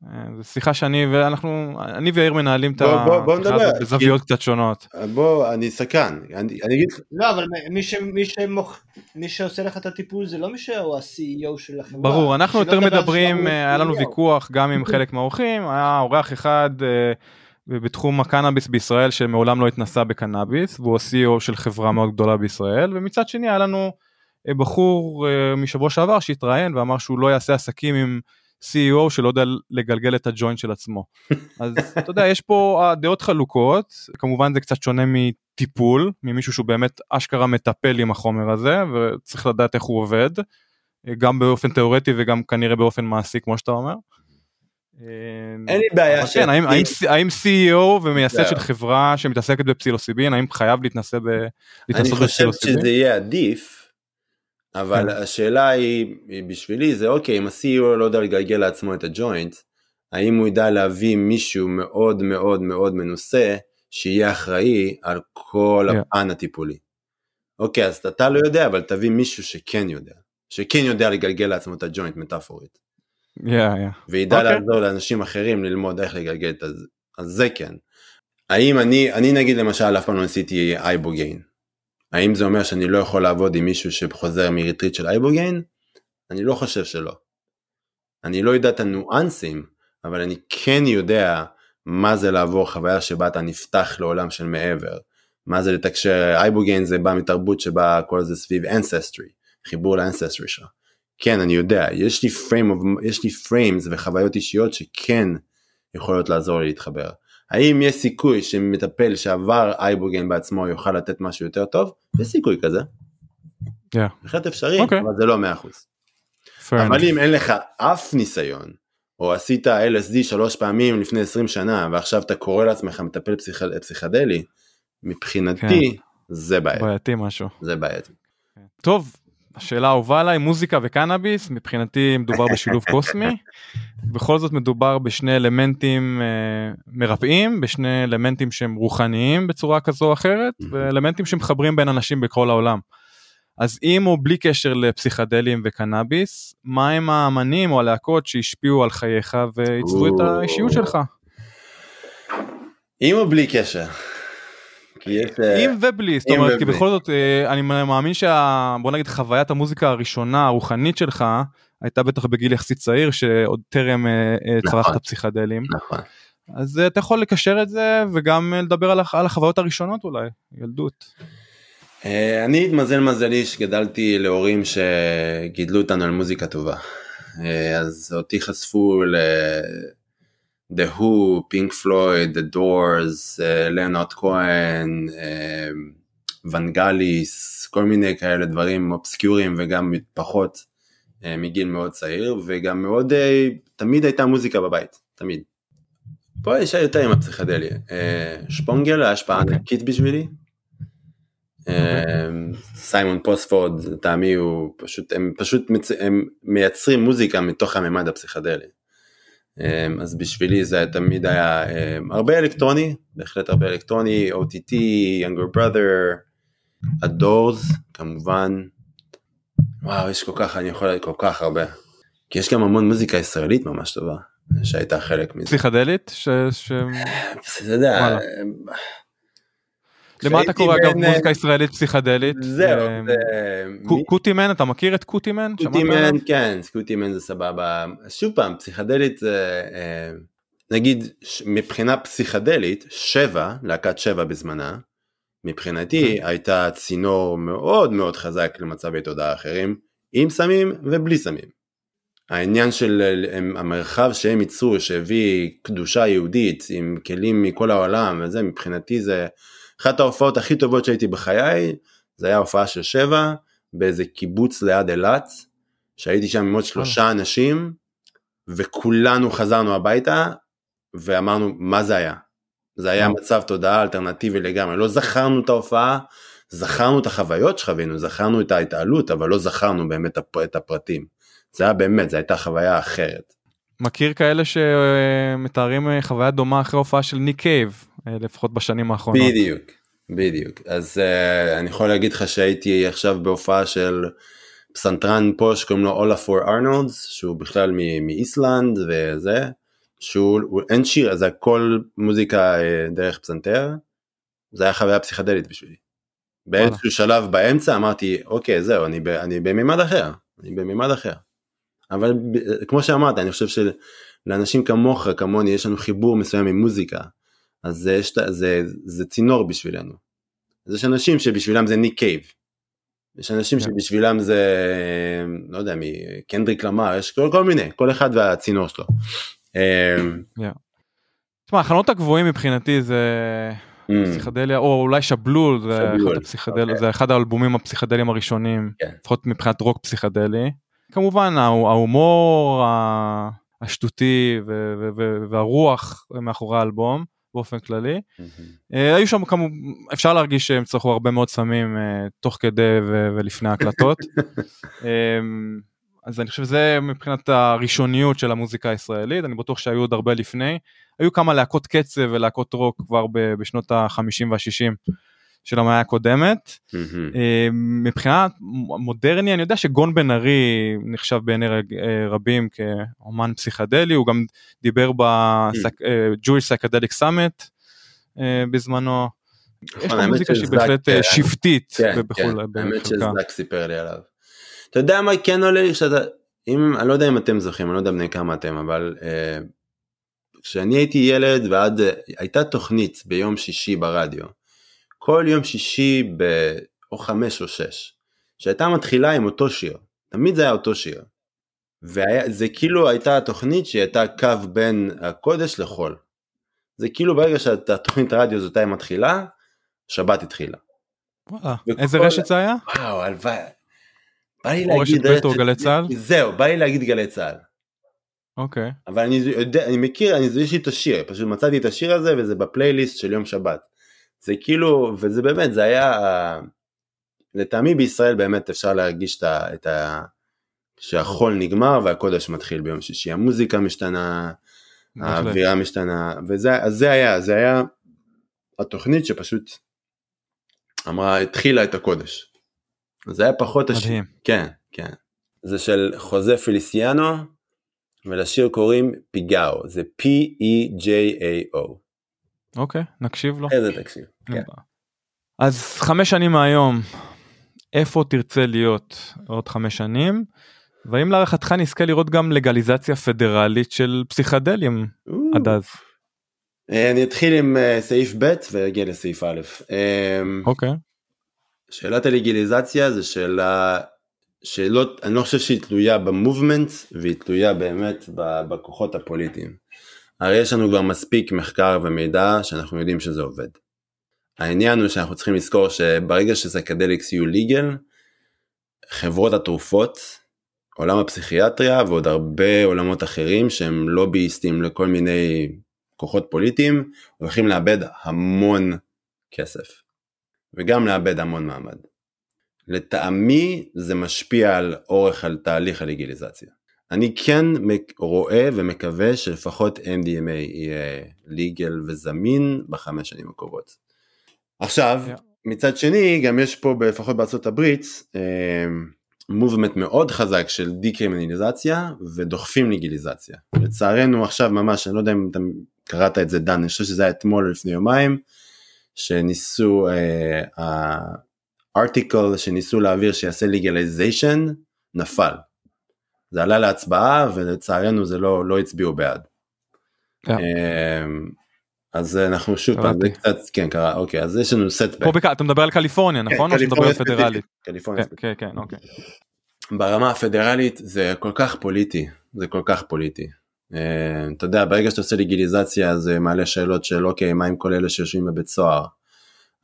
אה, זו שיחה שאני ואנחנו אני ויאיר מנהלים את בוא- בוא- בוא נדבר. הזאת בזוויות קצת שונות. בוא, אני סקרן, אני, אני אגיד לך, לא, אבל מי, ש, מי, שמוכ... מי שעושה לך את הטיפול זה לא מי שהוא ה-CEO של החברה. ברור אנחנו יותר מדברים אה, היה לנו CEO. ויכוח גם עם חלק מהאורחים היה אורח אחד אה, בתחום הקנאביס בישראל שמעולם לא התנסה בקנאביס והוא ה-CEO של חברה מאוד גדולה בישראל ומצד שני היה לנו אה, בחור אה, משבוע שעבר שהתראיין ואמר שהוא לא יעשה עסקים עם CEO שלא יודע לגלגל את הג'וינט של עצמו. אז אתה יודע יש פה הדעות חלוקות כמובן זה קצת שונה מטיפול ממישהו שהוא באמת אשכרה מטפל עם החומר הזה וצריך לדעת איך הוא עובד. גם באופן תיאורטי וגם כנראה באופן מעשי כמו שאתה אומר. אין לי בעיה אבל כן, האם, האם, האם CEO ומייסד לא. של חברה שמתעסקת בפסילוסיבין האם חייב להתנסה ב... אני חושב? שזה יהיה עדיף, אבל כן. השאלה היא, היא בשבילי זה אוקיי, אם ה-CEO לא יודע לגלגל לעצמו את הג'וינט, האם הוא ידע להביא מישהו מאוד מאוד מאוד מנוסה, שיהיה אחראי על כל Yeah. הפן הטיפולי. אוקיי, אז אתה לא יודע, אבל תביא מישהו שכן יודע, שכן יודע לגלגל לעצמו את הג'וינט מטאפורית, Yeah, yeah. וידע אוקיי. לעזור לאנשים אחרים ללמוד איך לגלגל את זה, אז זה כן. האם אני, אני נגיד למשל אף פעם לא ניסיתי אייבוגיין. האם זה אומר שאני לא יכול לעבוד עם מישהו שחוזר מריטריט של אייבוגיין? אני לא חושב שלא. אני לא יודע את הניואנסים, אבל אני כן יודע מה זה לעבור חוויה שבה אתה נפתח לעולם של מעבר. מה זה לתקשר, אייבוגיין זה בא מתרבות שבה כל זה סביב ancestry, חיבור לאנססטרי שלך. כן, אני יודע, יש לי frames וחוויות אישיות שכן יכולות לעזור לי להתחבר. האם יש סיכוי שמטפל שעבר אייבוגן בעצמו יוכל לתת משהו יותר טוב? יש סיכוי כזה. Yeah. בהחלט אפשרי, אוקיי. אבל זה לא 100%. Fair אבל. אם אין לך אף ניסיון, או עשית LSD שלוש פעמים לפני 20 שנה, ועכשיו אתה קורא לעצמך מטפל פסיכ... פסיכדלי, מבחינתי זה בעייתי. בעייתי משהו. זה בעייתי. טוב, השאלה האהובה עליי, מוזיקה וקנאביס, מבחינתי מדובר בשילוב קוסמי. בכל זאת מדובר בשני אלמנטים אה, מרפאים, בשני אלמנטים שהם רוחניים בצורה כזו או אחרת. ואלמנטים שמחברים בין אנשים בכל העולם. אז עם או בלי קשר לפסיכדלים וקנאביס, מה הם האמנים או הלהקות שהשפיעו על חייך ועיצבו את. האישיות שלך? עם או בלי קשר? כי יש... אה, עם ובלי, זאת אומרת, כי. בכל זאת אה, אני מאמין שה... בוא נגיד חוויית המוזיקה הראשונה הרוחנית שלך הייתה בטח בגיל יחסית צעיר שעוד טרם אה, נכון. צרכת פסיכדלים. נכון. אז אתה יכול לקשר את זה וגם לדבר על, הח- על החוויות הראשונות אולי, ילדות. אני התמזל מזלי שגדלתי להורים שגידלו אותנו על מוזיקה טובה. אז אותי חשפו ל... The Who, Pink Floyd, The Doors, לנארד כהן, ונגליס, כל מיני כאלה דברים אובסקיוריים וגם פחות אה, מגיל מאוד צעיר, וגם מאוד, אה, תמיד הייתה מוזיקה בבית, תמיד. פה יש יותר עם הפסיכדליה. אה, שפונגל היה השפעה אוקיי. ענקית בשבילי. סיימון פוספורד, לטעמי הוא פשוט, הם פשוט מצ... הם מייצרים מוזיקה מתוך הממד הפסיכדלי. אז בשבילי זה תמיד היה הרבה אלקטרוני, בהחלט הרבה אלקטרוני, OTT, Younger Brother, Adores כמובן. וואו, יש כל כך, אני יכול להגיד כל כך הרבה. כי יש גם המון מוזיקה ישראלית ממש טובה, שהייתה חלק מזה. פסיכדלית? ש... ש... אתה יודע, וואלה. למה אתה קורא אגב מוזיקה ישראלית פסיכדלית? זהו, אה, זה- קו- מי- קוטימן, אתה מכיר את קוטימן? שמעת סקוטימן, עליו? כן, סקוטימן זה סבבה. שוב פעם, פסיכדלית זה, אה, נגיד, מבחינה פסיכדלית, שבע, להקת שבע בזמנה, מבחינתי הייתה צינור מאוד מאוד חזק למצבי תודעה אחרים, עם סמים ובלי סמים. העניין של הם- המרחב שהם ייצרו, שהביא קדושה יהודית עם כלים מכל העולם וזה, מבחינתי זה אחת ההופעות הכי טובות שהייתי בחיי, זה היה הופעה של שבע באיזה קיבוץ ליד אילת, שהייתי שם עם עוד שלושה אנשים, וכולנו חזרנו הביתה, ואמרנו מה זה היה. זה היה וואו. מצב תודעה אלטרנטיבי לגמרי, לא זכרנו את ההופעה, זכרנו את החוויות שחווינו, זכרנו את ההתעלות, אבל לא זכרנו באמת את הפרטים. זה היה באמת, זו הייתה חוויה אחרת. מכיר כאלה שמתארים אה, חוויה דומה אחרי הופעה של ניק קייב, אה, לפחות בשנים האחרונות. בדיוק, בדיוק. אז uh, אני יכול להגיד לך שהייתי עכשיו בהופעה של פסנתרן פה שקוראים לו אולפור ארנלדס, שהוא בכלל מאיסלנד וזה, שהוא הוא- אין שיר, אז זה הכל מוזיקה דרך פסנתר, זה היה חוויה פסיכדלית בשבילי. באיזשהו שלב באמצע אמרתי, אוקיי, זהו, אני, אני בממד אחר, אני בממד אחר. אבל כמו שאמרת, אני חושב שלאנשים כמוך, כמוני, יש לנו חיבור מסוים עם מוזיקה. אז זה, יש, זה, זה צינור בשבילנו. אז יש אנשים שבשבילם זה ניק קייב. יש אנשים כן. שבשבילם זה, לא יודע מי, קנדריק למר, יש כל, כל מיני, כל אחד והצינור שלו. אמ, תשמע, החלונות הגבוהים מבחינתי זה אמ, פסיכדליה, או אולי שבלול, זה שבלול, אחד הפסיכדל- אוקיי. זה אחד האלבומים הפסיכדליים הראשונים, כן. לפחות מבחינת רוק פסיכדלי. כמובן ההומור השטותי ו- ו- ו- והרוח מאחורי האלבום באופן כללי. אה, היו שם כמובן, אפשר להרגיש שהם צרכו הרבה מאוד סמים אה, תוך כדי ו- ולפני ההקלטות. אמ, אז אני חושב שזה מבחינת הראשוניות של המוזיקה הישראלית, אני בטוח שהיו עוד הרבה לפני. היו כמה להקות קצב ולהקות רוק כבר בשנות ה-50 וה-60 של המאה הקודמת. אמ, אה, מבחינת מודרני אני יודע שגון בן ארי נחשב בעיני אה, רבים כאומן פסיכדלי הוא גם דיבר ב-Jewish Psychedelic Summit אה, בזמנו. יש נכון, לו האמת מוזיקה שהיא בהחלט אה, אה, שבטית כן, כן, ובכל האמת בחלקה. שזק סיפר לי עליו. אתה יודע מה כן עולה לי שאתה, אם, אני לא יודע אם אתם זוכרים, אני לא יודע בני כמה אתם, אבל אה, כשאני הייתי ילד ועד, אה, הייתה תוכנית ביום שישי ברדיו, כל יום שישי ב... או חמש או שש, שהייתה מתחילה עם אותו שיר, תמיד זה היה אותו שיר. וזה כאילו הייתה תוכנית שהייתה קו בין הקודש לחול. זה כאילו ברגע שהתוכנית הרדיו הזאת הייתה מתחילה, שבת התחילה. וואלה, וכל- איזה רשת זה היה? וואו, הלוואי. בא לי להגיד... רשת או גלי צה"ל? זהו, בא לי להגיד גלי צה"ל. אוקיי. אבל אני יודע, אני מכיר, אני, יש לי את השיר, פשוט מצאתי את השיר הזה וזה בפלייליסט של יום שבת. זה כאילו, וזה באמת, זה היה, לטעמי בישראל באמת אפשר להרגיש את ה... את ה שהחול נגמר והקודש מתחיל ביום שישי, המוזיקה משתנה. האווירה משתנה, וזה אז זה היה, זה היה התוכנית שפשוט אמרה, התחילה את הקודש. זה היה פחות השיר, מדהים. כן, כן. זה של חוזה פליסיאנו, ולשיר קוראים פיגאו, זה P-E-J-A-O. אוקיי, נקשיב לו. איזה תקשיב. כן. אז חמש שנים מהיום, איפה תרצה להיות עוד חמש שנים? והאם להערכתך נזכה לראות גם לגליזציה פדרלית של פסיכדלים עד אז? אה, אני אתחיל עם אה, סעיף ב' ואגיע לסעיף א'. אה, אוקיי. שאלת הלגיליזציה זה שאלה שלא, אני לא חושב שהיא תלויה במובמנט והיא תלויה באמת בכוחות הפוליטיים. הרי יש לנו כבר מספיק מחקר ומידע שאנחנו יודעים שזה עובד. העניין הוא שאנחנו צריכים לזכור שברגע שסקדליקס יהיו ליגל, חברות התרופות, עולם הפסיכיאטריה ועוד הרבה עולמות אחרים שהם לובייסטים לכל מיני כוחות פוליטיים, הולכים לאבד המון כסף. וגם לאבד המון מעמד. לטעמי זה משפיע על אורך על תהליך הלגיליזציה. אני כן רואה ומקווה שלפחות MDMA יהיה ליגל וזמין בחמש שנים הקרובות. עכשיו, yeah. מצד שני, גם יש פה, לפחות בארצות הברית, מובמנט מאוד חזק של דיקרימינליזציה ודוחפים לגיליזציה. לצערנו עכשיו ממש, אני לא יודע אם אתה קראת את זה דן, אני חושב שזה היה אתמול או לפני יומיים, שניסו, הארטיקל uh, שניסו להעביר שיעשה לגליזיישן, נפל. זה עלה להצבעה ולצערנו זה לא, לא הצביעו בעד. Yeah. Um, אז אנחנו שוב פעם, זה קצת, כן קרה, אוקיי, אז יש לנו סטבק. פה בק... אתה מדבר על קליפורניה, כן, נכון? או פדרלית? קליפורניה כן, כן, כן, אוקיי. ברמה הפדרלית זה כל כך פוליטי, זה כל כך פוליטי. Uh, אתה יודע, ברגע שאתה עושה לגיליזציה זה מעלה שאלות של אוקיי, מה עם כל אלה שיושבים בבית סוהר?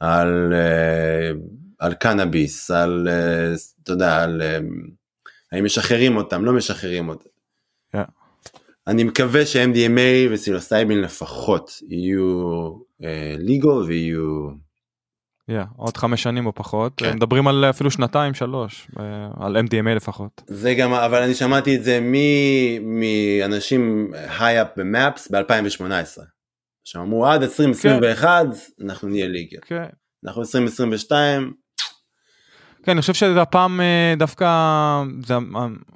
על, uh, על קנאביס, על, uh, אתה יודע, על האם משחררים אותם, לא משחררים אותם. Yeah. אני מקווה ש-MDMA וסילוסייבין לפחות יהיו ליגו uh, ויהיו... Yeah, עוד חמש שנים או פחות, כן. מדברים על אפילו שנתיים שלוש, על MDMA לפחות. זה גם, אבל אני שמעתי את זה מאנשים high up במאפס ב-2018. שאמרו עד 2021 כן. אנחנו נהיה legal. כן. אנחנו 2022 כן, אני חושב שזה הפעם אה, דווקא, זה,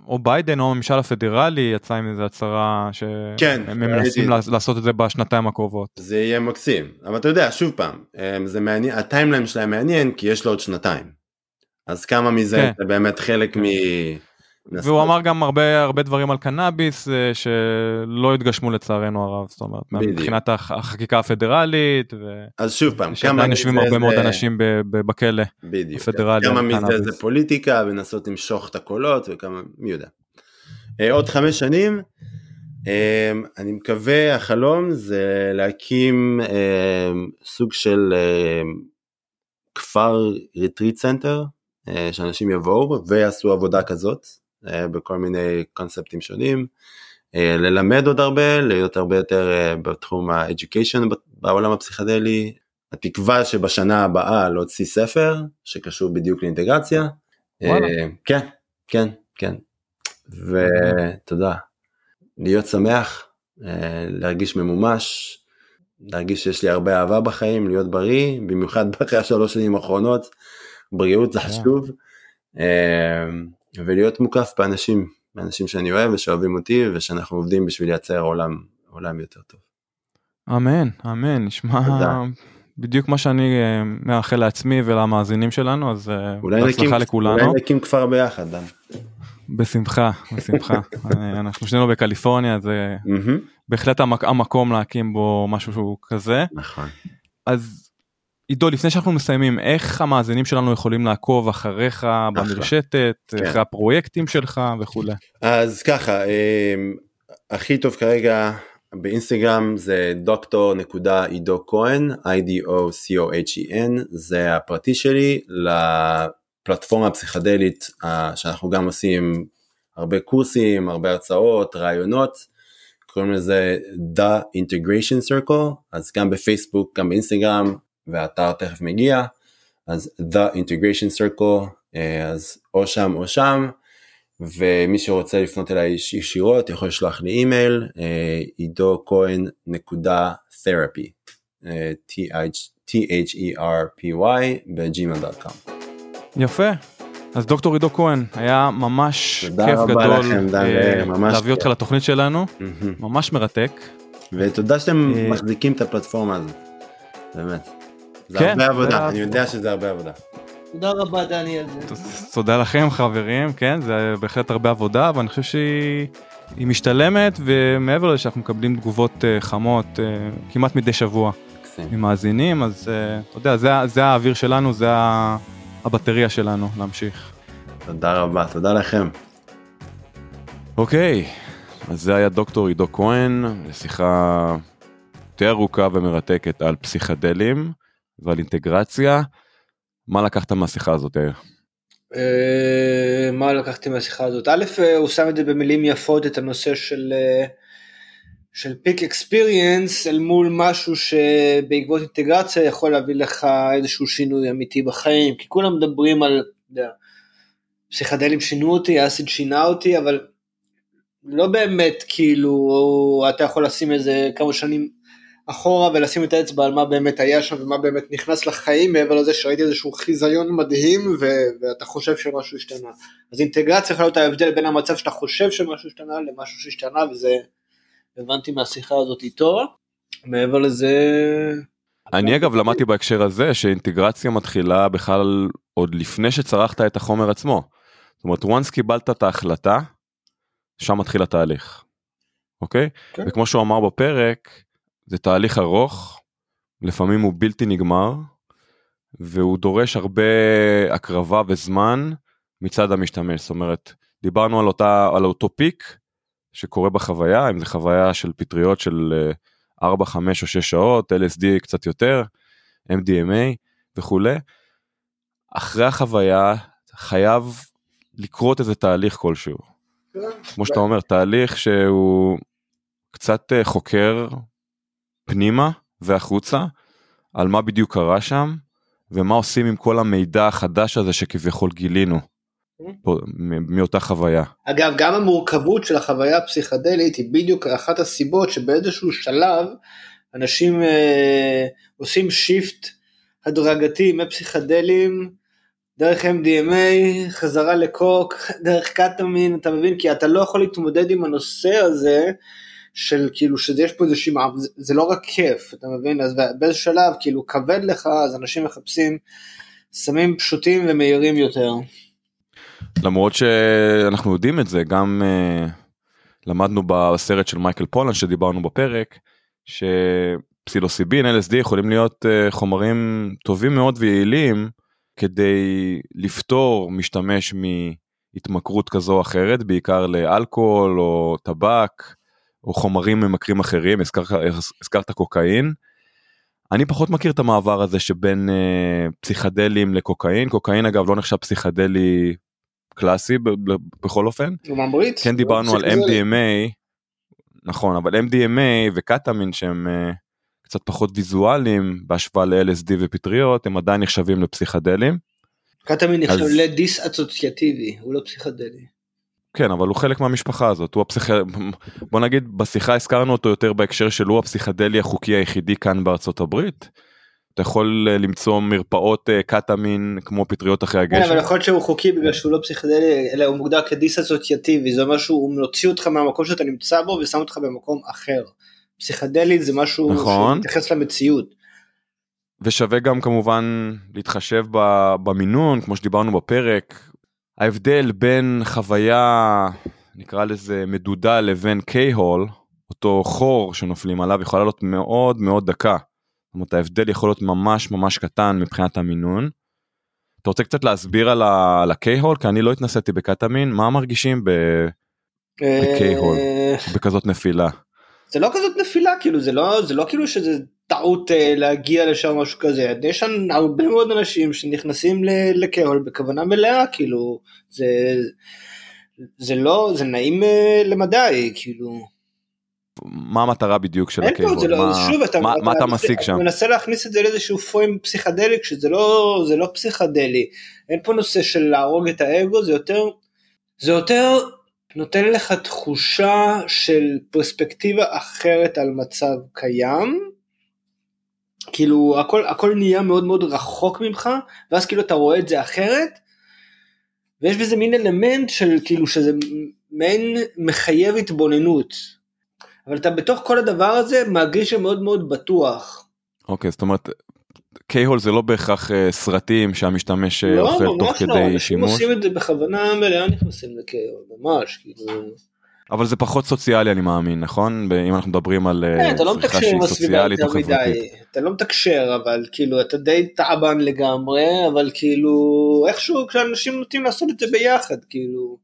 או ביידן או הממשל הפדרלי יצא עם איזה הצהרה שהם כן, מנסים. לעשות את זה בשנתיים הקרובות. זה יהיה מקסים, אבל אתה יודע, שוב פעם, אה, זה מעניין, ה timeline שלהם מעניין כי יש לו עוד שנתיים. אז כמה מזה כן. זה באמת חלק מ... והוא אמר גם הרבה הרבה דברים על קנאביס אה, שלא התגשמו לצערנו הרב זאת אומרת בדיוק. מבחינת החקיקה הפדרלית. ו... אז שוב פעם כמה יושבים הרבה זה... מאוד אנשים בכלא. בדיוק. כמה מזה זה פוליטיקה ולנסות למשוך את הקולות וכמה מי יודע. אה, עוד חמש שנים אה, אני מקווה החלום זה להקים סוג של כפר retreat center שאנשים יבואו ויעשו עבודה כזאת בכל מיני קונספטים שונים, אה, ללמד עוד הרבה, להיות הרבה יותר אה, בתחום ה-education בעולם הפסיכדלי, התקווה שבשנה הבאה להוציא ספר שקשור בדיוק לאינטגרציה. וואלה. כן, כן, כן. ותודה. להיות שמח, להרגיש ממומש, להרגיש שיש לי הרבה אהבה בחיים, להיות בריא, במיוחד אחרי השלוש שנים האחרונות, בריאות זה חשוב. ולהיות מוקף באנשים, באנשים שאני אוהב ושאוהבים אותי ושאנחנו עובדים בשביל לייצר עולם, עולם יותר טוב. אמן, אמן, נשמע בדיוק מה שאני אה, מאחל לעצמי ולמאזינים שלנו, אז אה, בהצלחה לכולנו. אולי נקים כפר ביחד, דן. בשמחה, בשמחה. אה, אנחנו שנינו בקליפורניה, זה בהחלט המקום להקים בו משהו כזה. נכון. אז עידו לפני שאנחנו מסיימים איך המאזינים שלנו יכולים לעקוב אחריך במרשתת כן. אחרי הפרויקטים שלך וכולי. אז ככה אמ, הכי טוב כרגע באינסטגרם זה דוקטור נקודה עידו כהן I-D-O-C-O-H-E-N זה הפרטי שלי לפלטפורמה הפסיכדלית שאנחנו גם עושים הרבה קורסים הרבה הרצאות רעיונות קוראים לזה The Integration Circle אז גם בפייסבוק גם באינסטגרם והאתר תכף מגיע, אז The Integration Circle, אה, אז או שם או שם, ומי שרוצה לפנות אליי ישירות יכול לשלוח לי אימייל, אה, עידו כהן נקודה תרפי, אה, T-H-E-R-P-Y ב-gmail.com. יפה. אז דוקטור עידו כהן, היה ממש כיף גדול לכם, דן, ממש להביא אותך לתוכנית שלנו, ממש מרתק. ותודה שאתם מחזיקים את הפלטפורמה הזאת, באמת. זה כן, הרבה עבודה, אני יודע שזה הרבה עבודה. תודה רבה דני על זה. תודה לכם חברים, כן, זה בהחלט הרבה עבודה, ואני חושב שהיא משתלמת, ומעבר לזה שאנחנו מקבלים תגובות אה, חמות אה, כמעט מדי שבוע ממאזינים, אז אה, אתה יודע, זה, זה האוויר שלנו, זה הבטריה שלנו להמשיך. תודה רבה, תודה לכם. אוקיי, אז זה היה דוקטור עידו כהן, שיחה יותר ארוכה ומרתקת על פסיכדלים ועל אינטגרציה. מה לקחת מהשיחה הזאת, יאיר? אה, מה לקחתי מהשיחה הזאת? א', אה, הוא שם את זה במילים יפות, את הנושא של, אה, של פיק אקספיריאנס אל מול משהו שבעקבות אינטגרציה יכול להביא לך איזשהו שינוי אמיתי בחיים, כי כולם מדברים על, פסיכדלים שינו אותי, אסיד שינה אותי, אבל לא באמת כאילו אתה יכול לשים איזה כמה שנים אחורה ולשים את האצבע על מה באמת היה שם ומה באמת נכנס לחיים מעבר לזה שראיתי איזשהו חיזיון מדהים ו- ואתה חושב שמשהו השתנה. אז אינטגרציה יכולה להיות ההבדל בין המצב שאתה חושב שמשהו השתנה למשהו שהשתנה וזה הבנתי מהשיחה הזאת איתו. מעבר לזה... אני אגב למדתי בהקשר הזה שאינטגרציה מתחילה בכלל עוד לפני שצרכת את החומר עצמו. זאת אומרת once קיבלת את ההחלטה שם מתחיל התהליך. אוקיי? כן. וכמו שהוא אמר בפרק זה תהליך ארוך לפעמים הוא בלתי נגמר והוא דורש הרבה הקרבה וזמן מצד המשתמש. זאת אומרת דיברנו על אותה על אותו פיק שקורה בחוויה אם זה חוויה של פטריות של אה, 4 5 או 6 שעות LSD קצת יותר MDMA וכולי. אחרי החוויה חייב לקרות איזה תהליך כלשהו. כמו שאתה אומר תהליך שהוא קצת אה, חוקר פנימה והחוצה על מה בדיוק קרה שם ומה עושים עם כל המידע החדש הזה שכביכול גילינו פה, מ- מאותה חוויה. אגב, גם המורכבות של החוויה הפסיכדלית היא בדיוק אחת הסיבות שבאיזשהו שלב אנשים אה, עושים שיפט הדרגתי מפסיכדלים דרך MDMA, חזרה לקוק, דרך קטמין, אתה מבין? כי אתה לא יכול להתמודד עם הנושא הזה של כאילו שיש פה איזושהי, מעב- זה, זה לא רק כיף, אתה מבין? אז באיזשהו שלב כאילו כבד לך, אז אנשים מחפשים סמים פשוטים ומהירים יותר. למרות שאנחנו יודעים את זה גם uh, למדנו בסרט של מייקל פולן שדיברנו בפרק שפסילוסיבין LSD יכולים להיות uh, חומרים טובים מאוד ויעילים כדי לפתור משתמש מהתמכרות כזו או אחרת בעיקר לאלכוהול או טבק או חומרים ממכרים אחרים הזכרת, הזכרת קוקאין. אני פחות מכיר את המעבר הזה שבין uh, פסיכדלים לקוקאין קוקאין אגב לא נחשב פסיכדלי קלאסי ב- ב- בכל אופן הוא ממריץ. כן דיברנו על. MDMA נכון אבל MDMA וקטאמין שהם uh, קצת פחות ויזואליים בהשוואה ל-LSD ופטריות הם עדיין נחשבים לפסיכדלים קטמין נחשב אז- לדיס-אסוציאטיבי, הוא לא פסיכדלי. כן אבל הוא חלק מהמשפחה הזאת הוא הפסיכ... בוא נגיד בשיחה הזכרנו אותו יותר בהקשר של הוא הפסיכדלי החוקי היחידי כאן בארצות הברית. אתה יכול אה, למצוא מרפאות אה, קטאמין כמו פטריות אחרי כן, הגשם. אבל יכול להיות שהוא חוקי בגלל שהוא לא פסיכדלי, אלא הוא מוגדר כדיס-אסוציאטיבי, זה אומר שהוא מוציא אותך מהמקום שאתה נמצא בו ושם אותך במקום אחר. פסיכדלי זה משהו נכון. שמתייחס למציאות. ושווה גם כמובן להתחשב במינון כמו שדיברנו בפרק ההבדל בין חוויה נקרא לזה מדודה לבין קיי-הול אותו חור שנופלים עליו יכולה להיות מאוד מאוד דקה. זאת אומרת ההבדל יכול להיות ממש ממש קטן מבחינת המינון. אתה רוצה קצת להסביר על הקיי-הול כי אני לא התנסיתי בקטמין מה מרגישים בקיי-הול. אה, בכזאת נפילה. זה לא כזאת נפילה, כאילו זה לא, זה לא כאילו שזה טעות אה, להגיע לשם משהו כזה, יש שם הרבה מאוד אנשים שנכנסים ל- לקהול בכוונה מלאה, כאילו, זה, זה לא, זה נעים אה, למדי, כאילו. מה המטרה בדיוק של הקיי-הול? לא, מה- שוב, אתה, מה- מה אתה משיג אתה שם? מנסה להכניס את זה לאיזשהו פוים פסיכדלי, כשזה לא, זה לא פסיכדלי. אין פה נושא של להרוג את האגו, זה יותר, זה יותר נותן לך תחושה של פרספקטיבה אחרת על מצב קיים. כאילו הכל הכל נהיה מאוד מאוד רחוק ממך ואז כאילו אתה רואה את זה אחרת ויש בזה מין אלמנט של כאילו שזה מעין מחייב התבוננות אבל אתה בתוך כל הדבר הזה מרגיש שמאוד מאוד בטוח. אוקיי זאת אומרת קיי-הול זה לא בהכרח אה, סרטים שהמשתמש אה, לא, אוכל תוך ממש לא, כדי אנשים שימוש עושים את זה בכוונה מלאה נכנסים לכאילו, ממש, כאילו, אבל זה פחות סוציאלי אני מאמין נכון אם אנחנו מדברים על אה, כן, לא צריכה שהיא סוציאלית או חברתית. אתה לא מתקשר, אבל כאילו, אתה די טעבן לגמרי, אבל כאילו, איכשהו כשאנשים נוטים לעשות את זה ביחד, כאילו,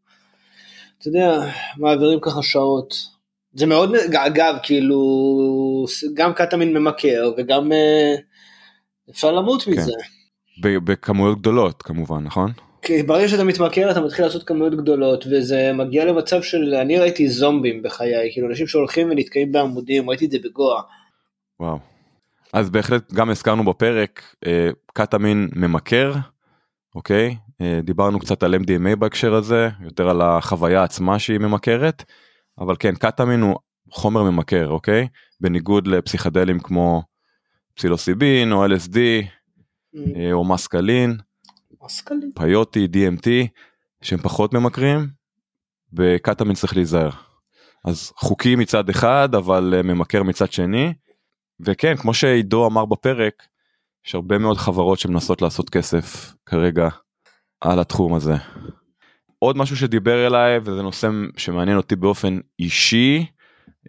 אתה יודע, מעבירים ככה שעות. זה מאוד, אגב, כאילו, גם קטמין ממכר וגם אה, אפשר למות כן. מזה. בכמויות גדולות כמובן, נכון? כי ברגע שאתה מתמכר אתה מתחיל לעשות כמויות גדולות וזה מגיע למצב של אני ראיתי זומבים בחיי כאילו אנשים שהולכים ונתקעים בעמודים ראיתי את זה בגואה. וואו. אז בהחלט גם הזכרנו בפרק אה, קטמין ממכר, אוקיי? אה, דיברנו קצת על MDMA בהקשר הזה, יותר על החוויה עצמה שהיא ממכרת, אבל כן, קטמין הוא חומר ממכר, אוקיי? בניגוד לפסיכדלים כמו פסילוסיבין או LSD אה, או מסקלין, מסקלין. פיוטי, DMT, שהם פחות ממכרים, בקטמין צריך להיזהר. אז חוקי מצד אחד, אבל אה, ממכר מצד שני. וכן, כמו שעידו אמר בפרק, יש הרבה מאוד חברות שמנסות לעשות כסף כרגע על התחום הזה. עוד משהו שדיבר אליי, וזה נושא שמעניין אותי באופן אישי,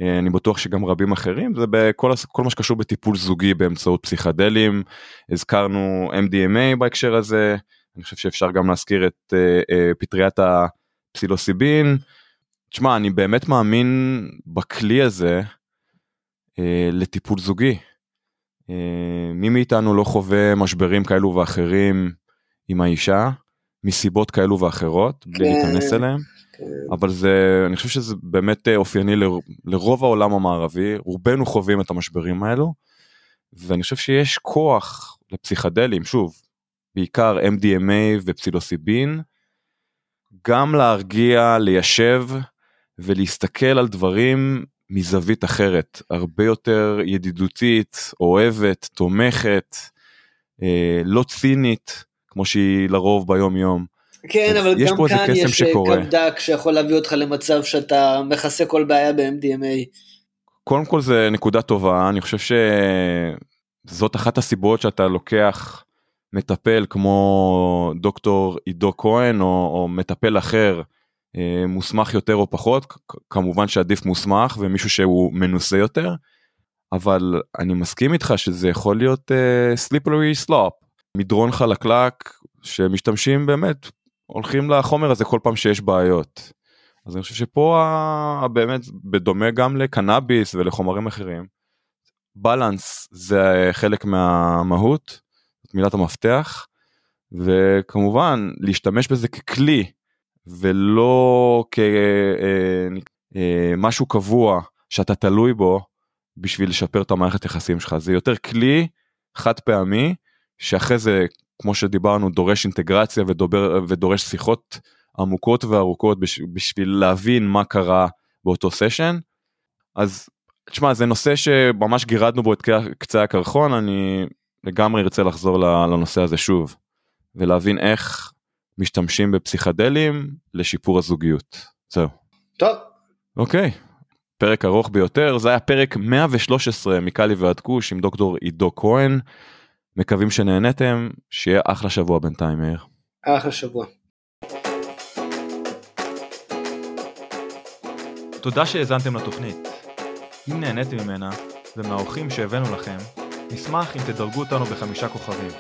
אני בטוח שגם רבים אחרים, זה בכל כל מה שקשור בטיפול זוגי באמצעות פסיכדלים, הזכרנו MDMA בהקשר הזה, אני חושב שאפשר גם להזכיר את אה, אה, פטריית הפסילוסיבין. תשמע, אני באמת מאמין בכלי הזה אה, לטיפול זוגי. אה, מי מאיתנו לא חווה משברים כאלו ואחרים עם האישה, מסיבות כאלו ואחרות, בלי כן. להיכנס אליהם. אבל זה, אני חושב שזה באמת אה, אופייני ל- לרוב העולם המערבי, רובנו חווים את המשברים האלו, ואני חושב שיש כוח לפסיכדלים, שוב, בעיקר MDMA ופסילוסיבין, גם להרגיע, ליישב ולהסתכל על דברים מזווית אחרת, הרבה יותר ידידותית, אוהבת, תומכת, אה, לא צינית, כמו שהיא לרוב ביום יום. כן אבל גם כאן יש אה. קמדק שיכול להביא אותך למצב שאתה מכסה כל בעיה ב-MDMA. קודם כל זה נקודה טובה, אני חושב שזאת אחת הסיבות שאתה לוקח מטפל כמו דוקטור עידו כהן או, או מטפל אחר אה, מוסמך יותר או פחות, כמובן שעדיף מוסמך ומישהו שהוא מנוסה יותר, אבל אני מסכים איתך שזה יכול להיות uh, slippery slope, מדרון חלקלק שמשתמשים באמת, הולכים לחומר הזה כל פעם שיש בעיות. אז אני חושב שפה באמת בדומה גם לקנאביס ולחומרים אחרים, בלנס זה חלק מהמהות, זאת מילת המפתח, וכמובן להשתמש בזה ככלי ולא כמשהו קבוע שאתה תלוי בו בשביל לשפר את המערכת יחסים שלך, זה יותר כלי חד פעמי שאחרי זה כמו שדיברנו דורש אינטגרציה ודובר, ודורש שיחות עמוקות וארוכות בש, בשביל להבין מה קרה באותו סשן. אז תשמע זה נושא שממש גירדנו בו את קצה- הקרחון אני לגמרי ארצה לחזור לנושא הזה שוב ולהבין איך משתמשים בפסיכדלים לשיפור הזוגיות. זהו. טוב, אוקיי. פרק ארוך ביותר זה היה פרק 113 מקאלי ועד כוש עם דוקטור עידו כהן. מקווים שנהנתם שיהיה אחלה שבוע בינתיים מאיר. אחלה שבוע. תודה שהאזנתם לתוכנית. אם נהניתם ממנה, ומהאורחים שהבאנו לכם, נשמח אם תדרגו אותנו בחמישה כוכבים.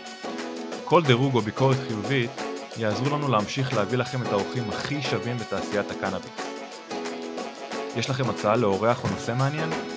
כל דירוג או ביקורת חיובית יעזרו לנו להמשיך להביא לכם את האורחים הכי שווים בתעשיית הקנאביס. יש לכם הצעה לאורח או נושא מעניין?